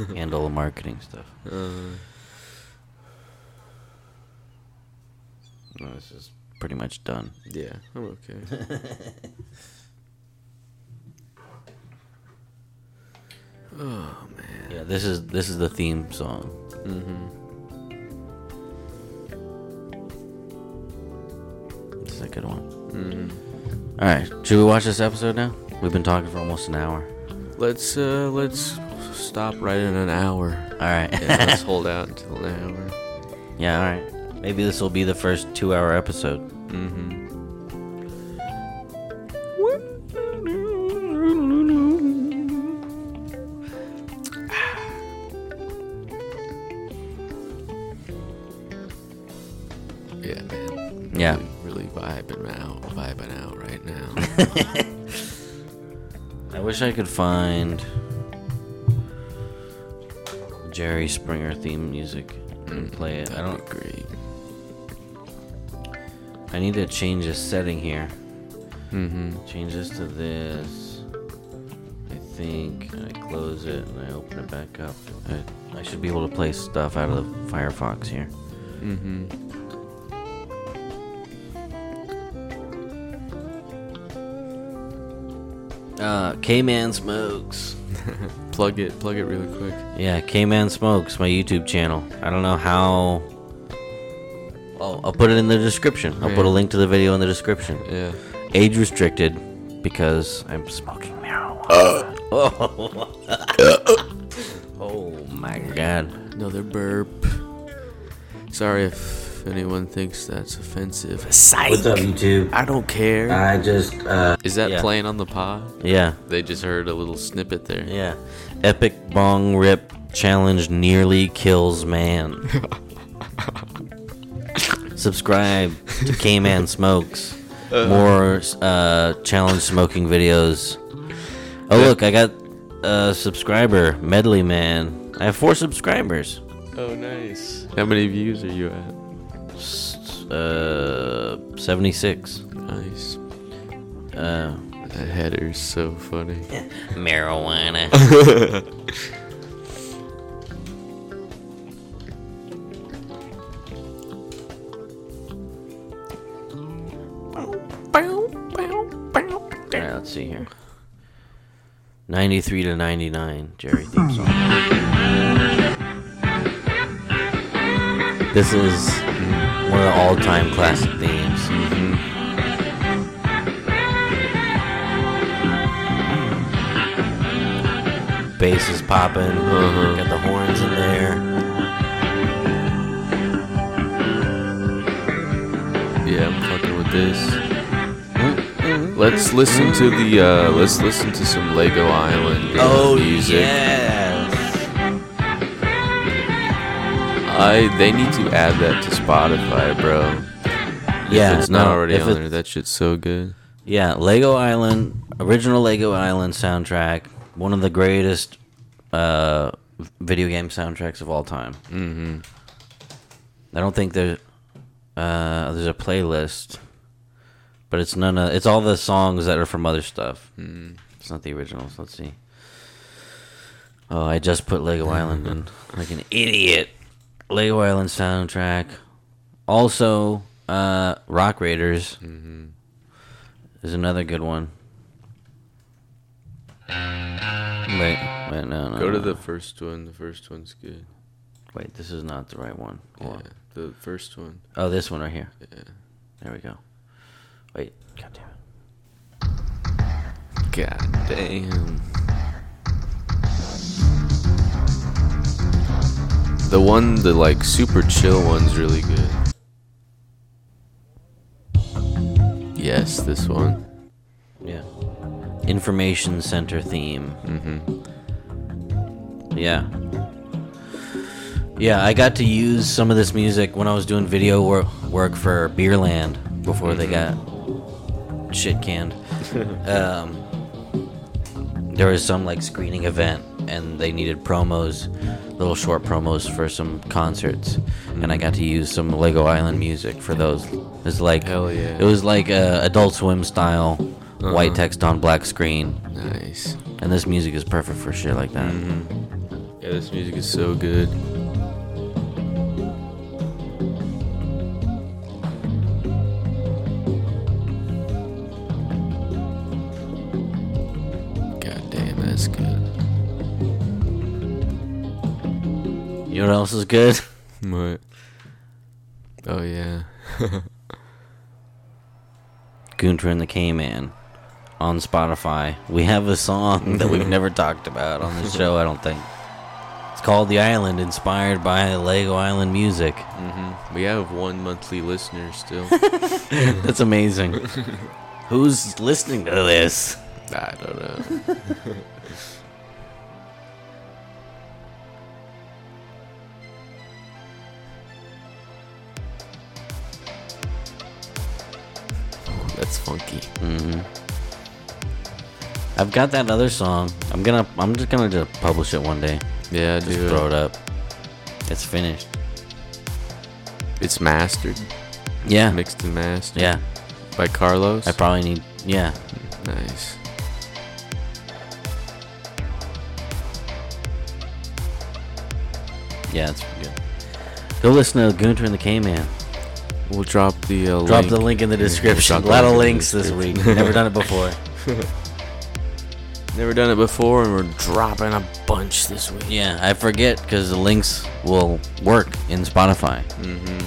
Speaker 2: handle the marketing stuff.
Speaker 1: Uh,
Speaker 2: No, this is pretty much done.
Speaker 1: yeah, I'm okay. oh man.
Speaker 2: Yeah, this is this is the theme song.
Speaker 1: Mm-hmm.
Speaker 2: This is a good one.
Speaker 1: Mm-hmm.
Speaker 2: All right, should we watch this episode now? We've been talking for almost an hour.
Speaker 1: Let's uh let's stop right in an hour.
Speaker 2: All right.
Speaker 1: Yeah, let's hold out until an hour.
Speaker 2: Yeah, all right. Maybe this will be the first two hour episode.
Speaker 1: Mm-hmm. Yeah, man.
Speaker 2: Yeah.
Speaker 1: Really, really vibing out, vibing out right now.
Speaker 2: I wish I could find Jerry Springer theme music and play it. I don't.
Speaker 1: agree.
Speaker 2: I need to change the setting here.
Speaker 1: Mm-hmm.
Speaker 2: Change this to this. I think I close it and I open it back up. I, I should be able to play stuff out of the Firefox here.
Speaker 1: Mm-hmm.
Speaker 2: Uh, K Man Smokes.
Speaker 1: Plug it, plug it really quick.
Speaker 2: Yeah, K Man Smokes, my YouTube channel. I don't know how. I'll, I'll put it in the description. I'll put a link to the video in the description.
Speaker 1: Yeah.
Speaker 2: Age restricted because I'm smoking marijuana. Oh. oh my god.
Speaker 1: Another burp. Sorry if anyone thinks that's offensive. Psych.
Speaker 2: What's up, YouTube?
Speaker 1: I don't care.
Speaker 2: I just, uh.
Speaker 1: Is that
Speaker 2: yeah.
Speaker 1: playing on the pod?
Speaker 2: Yeah,
Speaker 1: They just heard a little snippet there.
Speaker 2: yeah. Epic bong rip challenge nearly kills man. Subscribe to K Man Smokes. More uh, challenge smoking videos. Oh look, I got a subscriber, Medley Man. I have four subscribers.
Speaker 1: Oh, nice. How many views are you at?
Speaker 2: S- Uh, seventy six.
Speaker 1: Nice.
Speaker 2: Uh,
Speaker 1: That header's so funny.
Speaker 2: marijuana. Alright, let's see here. 93 to 99, Jerry theme song. This is one of the all time classic themes. Bass is popping,
Speaker 1: Uh-huh.
Speaker 2: got the horns in there.
Speaker 1: Yeah, I'm fucking with this. Let's listen to the uh let's listen to some Lego Island uh, music.
Speaker 2: Oh, yes.
Speaker 1: I they need to add that to Spotify, bro.
Speaker 2: Yeah,
Speaker 1: if it's not
Speaker 2: no,
Speaker 1: already on there. That shit's so good.
Speaker 2: Yeah, Lego Island, original Lego Island soundtrack, one of the greatest uh, video game soundtracks of all time.
Speaker 1: Mm-hmm.
Speaker 2: I don't think there, uh, there's a playlist, but it's none of it's all the songs that are from other stuff. It's not the originals. Let's see. Oh, I just put Lego Island in like an idiot. Lego Island soundtrack. Also, uh, Rock Raiders is another good one. Wait, wait, no, no.
Speaker 1: Go to
Speaker 2: no.
Speaker 1: the first one. The first one's good.
Speaker 2: Wait, this is not the right one. Hold on.
Speaker 1: Yeah, the first one.
Speaker 2: Oh, this one right here.
Speaker 1: Yeah.
Speaker 2: There we go. Wait, god damn it.
Speaker 1: God damn. The one, the like super chill one's really good. Yes, this one.
Speaker 2: Yeah. Information center theme.
Speaker 1: Mm-hmm.
Speaker 2: Yeah. Yeah, I got to use some of this music when I was doing video work, work for Beerland before they got shit canned. um, there was some like screening event and they needed promos, little short promos for some concerts, and I got to use some Lego Island music for those. It's like
Speaker 1: Hell yeah.
Speaker 2: it was like a Adult Swim style, white
Speaker 1: Uh-huh.
Speaker 2: text on black screen,
Speaker 1: Nice.
Speaker 2: and this music is perfect for shit like that.
Speaker 1: Yeah, this music is so good. God damn, that's good.
Speaker 2: You know what else is good?
Speaker 1: What? Oh yeah.
Speaker 2: Gunter and the K-Man on Spotify. We have a song that we've never talked about on the show, I don't think. It's called The Island, inspired by Lego Island music.
Speaker 1: hmm We have one monthly listener still.
Speaker 2: That's amazing. Who's listening to this?
Speaker 1: I don't know. That's funky.
Speaker 2: hmm I've got that other song. I'm gonna. I'm just gonna just publish it one day.
Speaker 1: Yeah,
Speaker 2: Just
Speaker 1: dude.
Speaker 2: throw it up. It's finished.
Speaker 1: It's mastered,
Speaker 2: Yeah.
Speaker 1: mixed and mastered.
Speaker 2: Yeah.
Speaker 1: By Carlos.
Speaker 2: I probably need. Yeah.
Speaker 1: nice.
Speaker 2: Yeah, it's good. Go listen to Gunter and the K-Man.
Speaker 1: We'll drop the uh,
Speaker 2: Drop
Speaker 1: link.
Speaker 2: the link in the
Speaker 1: Yeah, we'll
Speaker 2: description. A lot of
Speaker 1: link in the
Speaker 2: links this week. Never done it before.
Speaker 1: Never done it before, and we're dropping a bunch this week.
Speaker 2: Yeah, I forget because the links will work in Spotify.
Speaker 1: Mm-hmm.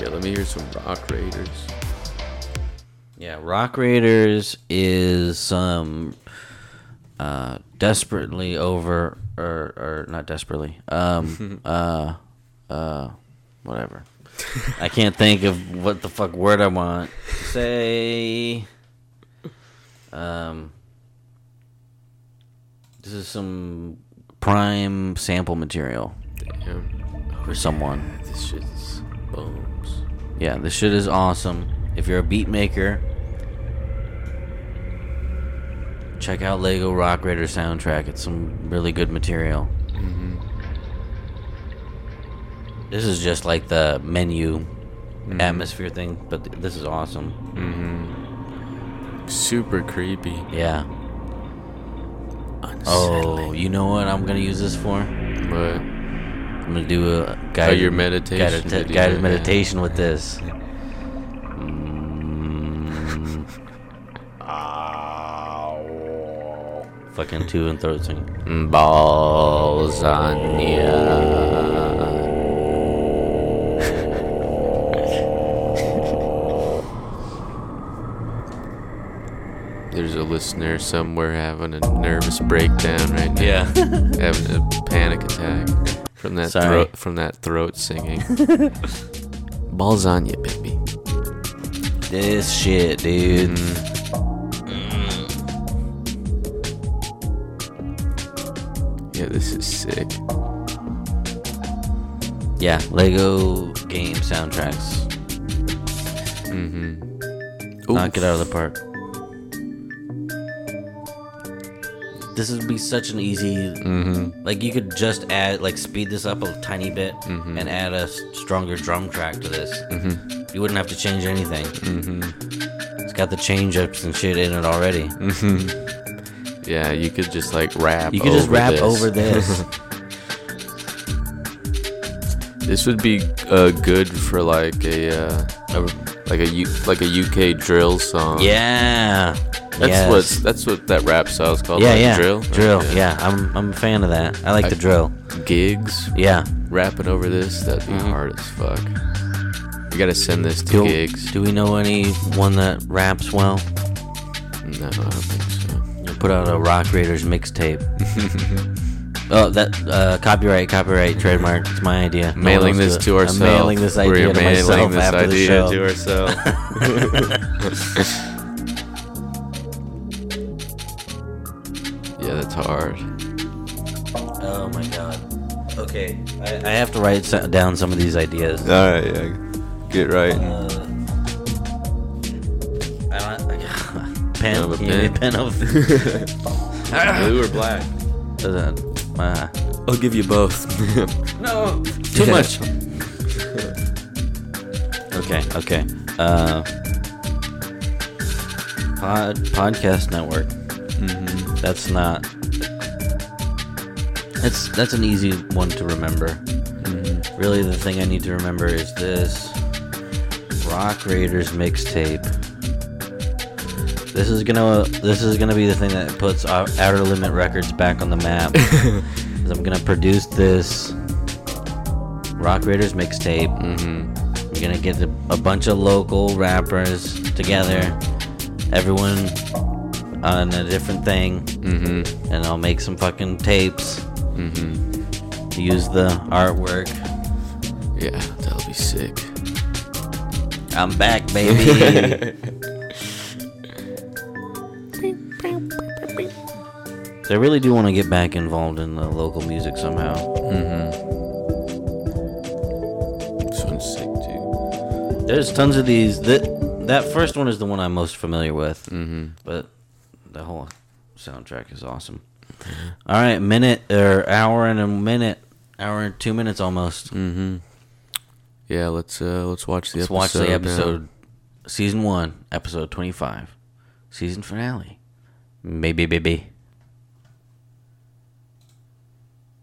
Speaker 1: Yeah, let me hear some Rock Raiders.
Speaker 2: Yeah, Rock Raiders is some uh, desperately over or or not desperately. Um uh uh whatever. I can't think of what the fuck word I want to say. Um This is some prime sample material
Speaker 1: Damn,
Speaker 2: for someone.
Speaker 1: this shit's bones.
Speaker 2: Yeah, this shit is awesome. If you're a beat maker, check out Lego Rock Raider soundtrack. It's some really good material.
Speaker 1: Mm-hmm.
Speaker 2: This is just like the menu atmosphere thing, but th- this is awesome.
Speaker 1: Mm-hmm. Super creepy.
Speaker 2: Yeah. Oh, you know what I'm gonna use this for?
Speaker 1: But
Speaker 2: I'm gonna do a guided,
Speaker 1: Oh, your meditation
Speaker 2: guided,
Speaker 1: video,
Speaker 2: guided
Speaker 1: yeah.
Speaker 2: meditation with this. Mm. Fucking two and throat singing.
Speaker 1: balls on ya. Listener somewhere having a nervous breakdown right now.
Speaker 2: Yeah.
Speaker 1: having a panic attack from that
Speaker 2: Sorry.
Speaker 1: throat from that throat singing. Balls on you, baby.
Speaker 2: this shit, dude.
Speaker 1: Yeah, this is sick.
Speaker 2: Yeah, Lego game soundtracks.
Speaker 1: Mm-hmm.
Speaker 2: Knock it out of the park. This would be such an easy
Speaker 1: Mm-hmm.
Speaker 2: Like you could just add, like, speed this up a tiny bit
Speaker 1: Mhm.
Speaker 2: and add a stronger drum track to this.
Speaker 1: Mm-hmm.
Speaker 2: You wouldn't have to change anything.
Speaker 1: Mm-hmm.
Speaker 2: It's got the change ups and shit in it already.
Speaker 1: Mm-hmm. Yeah, you could just like rap.
Speaker 2: You could just rap
Speaker 1: this.
Speaker 2: over this.
Speaker 1: This would be uh, good for like a uh,
Speaker 2: A-
Speaker 1: like a U, like a UK drill song.
Speaker 2: yeah.
Speaker 1: That's
Speaker 2: yes.
Speaker 1: what that's what that rap style is called.
Speaker 2: Yeah,
Speaker 1: like
Speaker 2: yeah.
Speaker 1: drill.
Speaker 2: Drill.
Speaker 1: Okay.
Speaker 2: Yeah, I'm I'm a fan of that. I like
Speaker 1: I-
Speaker 2: the drill.
Speaker 1: Giggs,
Speaker 2: Yeah.
Speaker 1: rapping over this, that'd be
Speaker 2: Mhm.
Speaker 1: hard as fuck. You gotta send this to
Speaker 2: Do,
Speaker 1: Giggs.
Speaker 2: do we know anyone that raps well?
Speaker 1: No, I don't think so.
Speaker 2: You put out a Rock Raiders mixtape. oh, that uh, copyright, copyright, trademark. It's my idea. No
Speaker 1: mailing this to ourselves.
Speaker 2: I'm mailing this
Speaker 1: We're
Speaker 2: to
Speaker 1: mailing
Speaker 2: myself
Speaker 1: this
Speaker 2: after the
Speaker 1: idea
Speaker 2: show.
Speaker 1: to ourselves. yeah, that's hard.
Speaker 2: Oh my god. Okay, I, I have to write so- down some of these ideas.
Speaker 1: All right, yeah, get right.
Speaker 2: Uh, I don't. pen.
Speaker 1: have a
Speaker 2: You need
Speaker 1: pen?
Speaker 2: pen of.
Speaker 1: Blue or black?
Speaker 2: Doesn't. Uh,
Speaker 1: I'll give you both.
Speaker 2: no.
Speaker 1: Too much.
Speaker 2: Okay. Okay. Uh, pod podcast network.
Speaker 1: Mm-hmm.
Speaker 2: That's not. That's that's an easy one to remember.
Speaker 1: Mm-hmm.
Speaker 2: Really, the thing I need to remember is this Rock Raiders mixtape. This is gonna this is gonna be the thing that puts Outer Limit Records back on the map. I'm gonna produce this Rock Raiders mixtape.
Speaker 1: Mm-hmm.
Speaker 2: I'm gonna get a, a bunch of local rappers together, everyone on a different thing,
Speaker 1: Mm-hmm.
Speaker 2: and I'll make some fucking tapes.
Speaker 1: Mm-hmm.
Speaker 2: Use the artwork.
Speaker 1: Yeah, that'll be sick.
Speaker 2: I'm back, baby. So I really do want to get back involved in the local music somehow.
Speaker 1: Mm-hmm. This one's sick too.
Speaker 2: There's tons of these. That that first one is the one I'm most familiar with,
Speaker 1: Mm-hmm.
Speaker 2: but the whole soundtrack is awesome. All right, minute or hour and a minute, hour and two minutes almost.
Speaker 1: Mm-hmm. Yeah, let's uh let's watch the
Speaker 2: Let's
Speaker 1: episode.
Speaker 2: watch the
Speaker 1: now.
Speaker 2: episode, season one, episode twenty-five, season finale. Maybe, baby.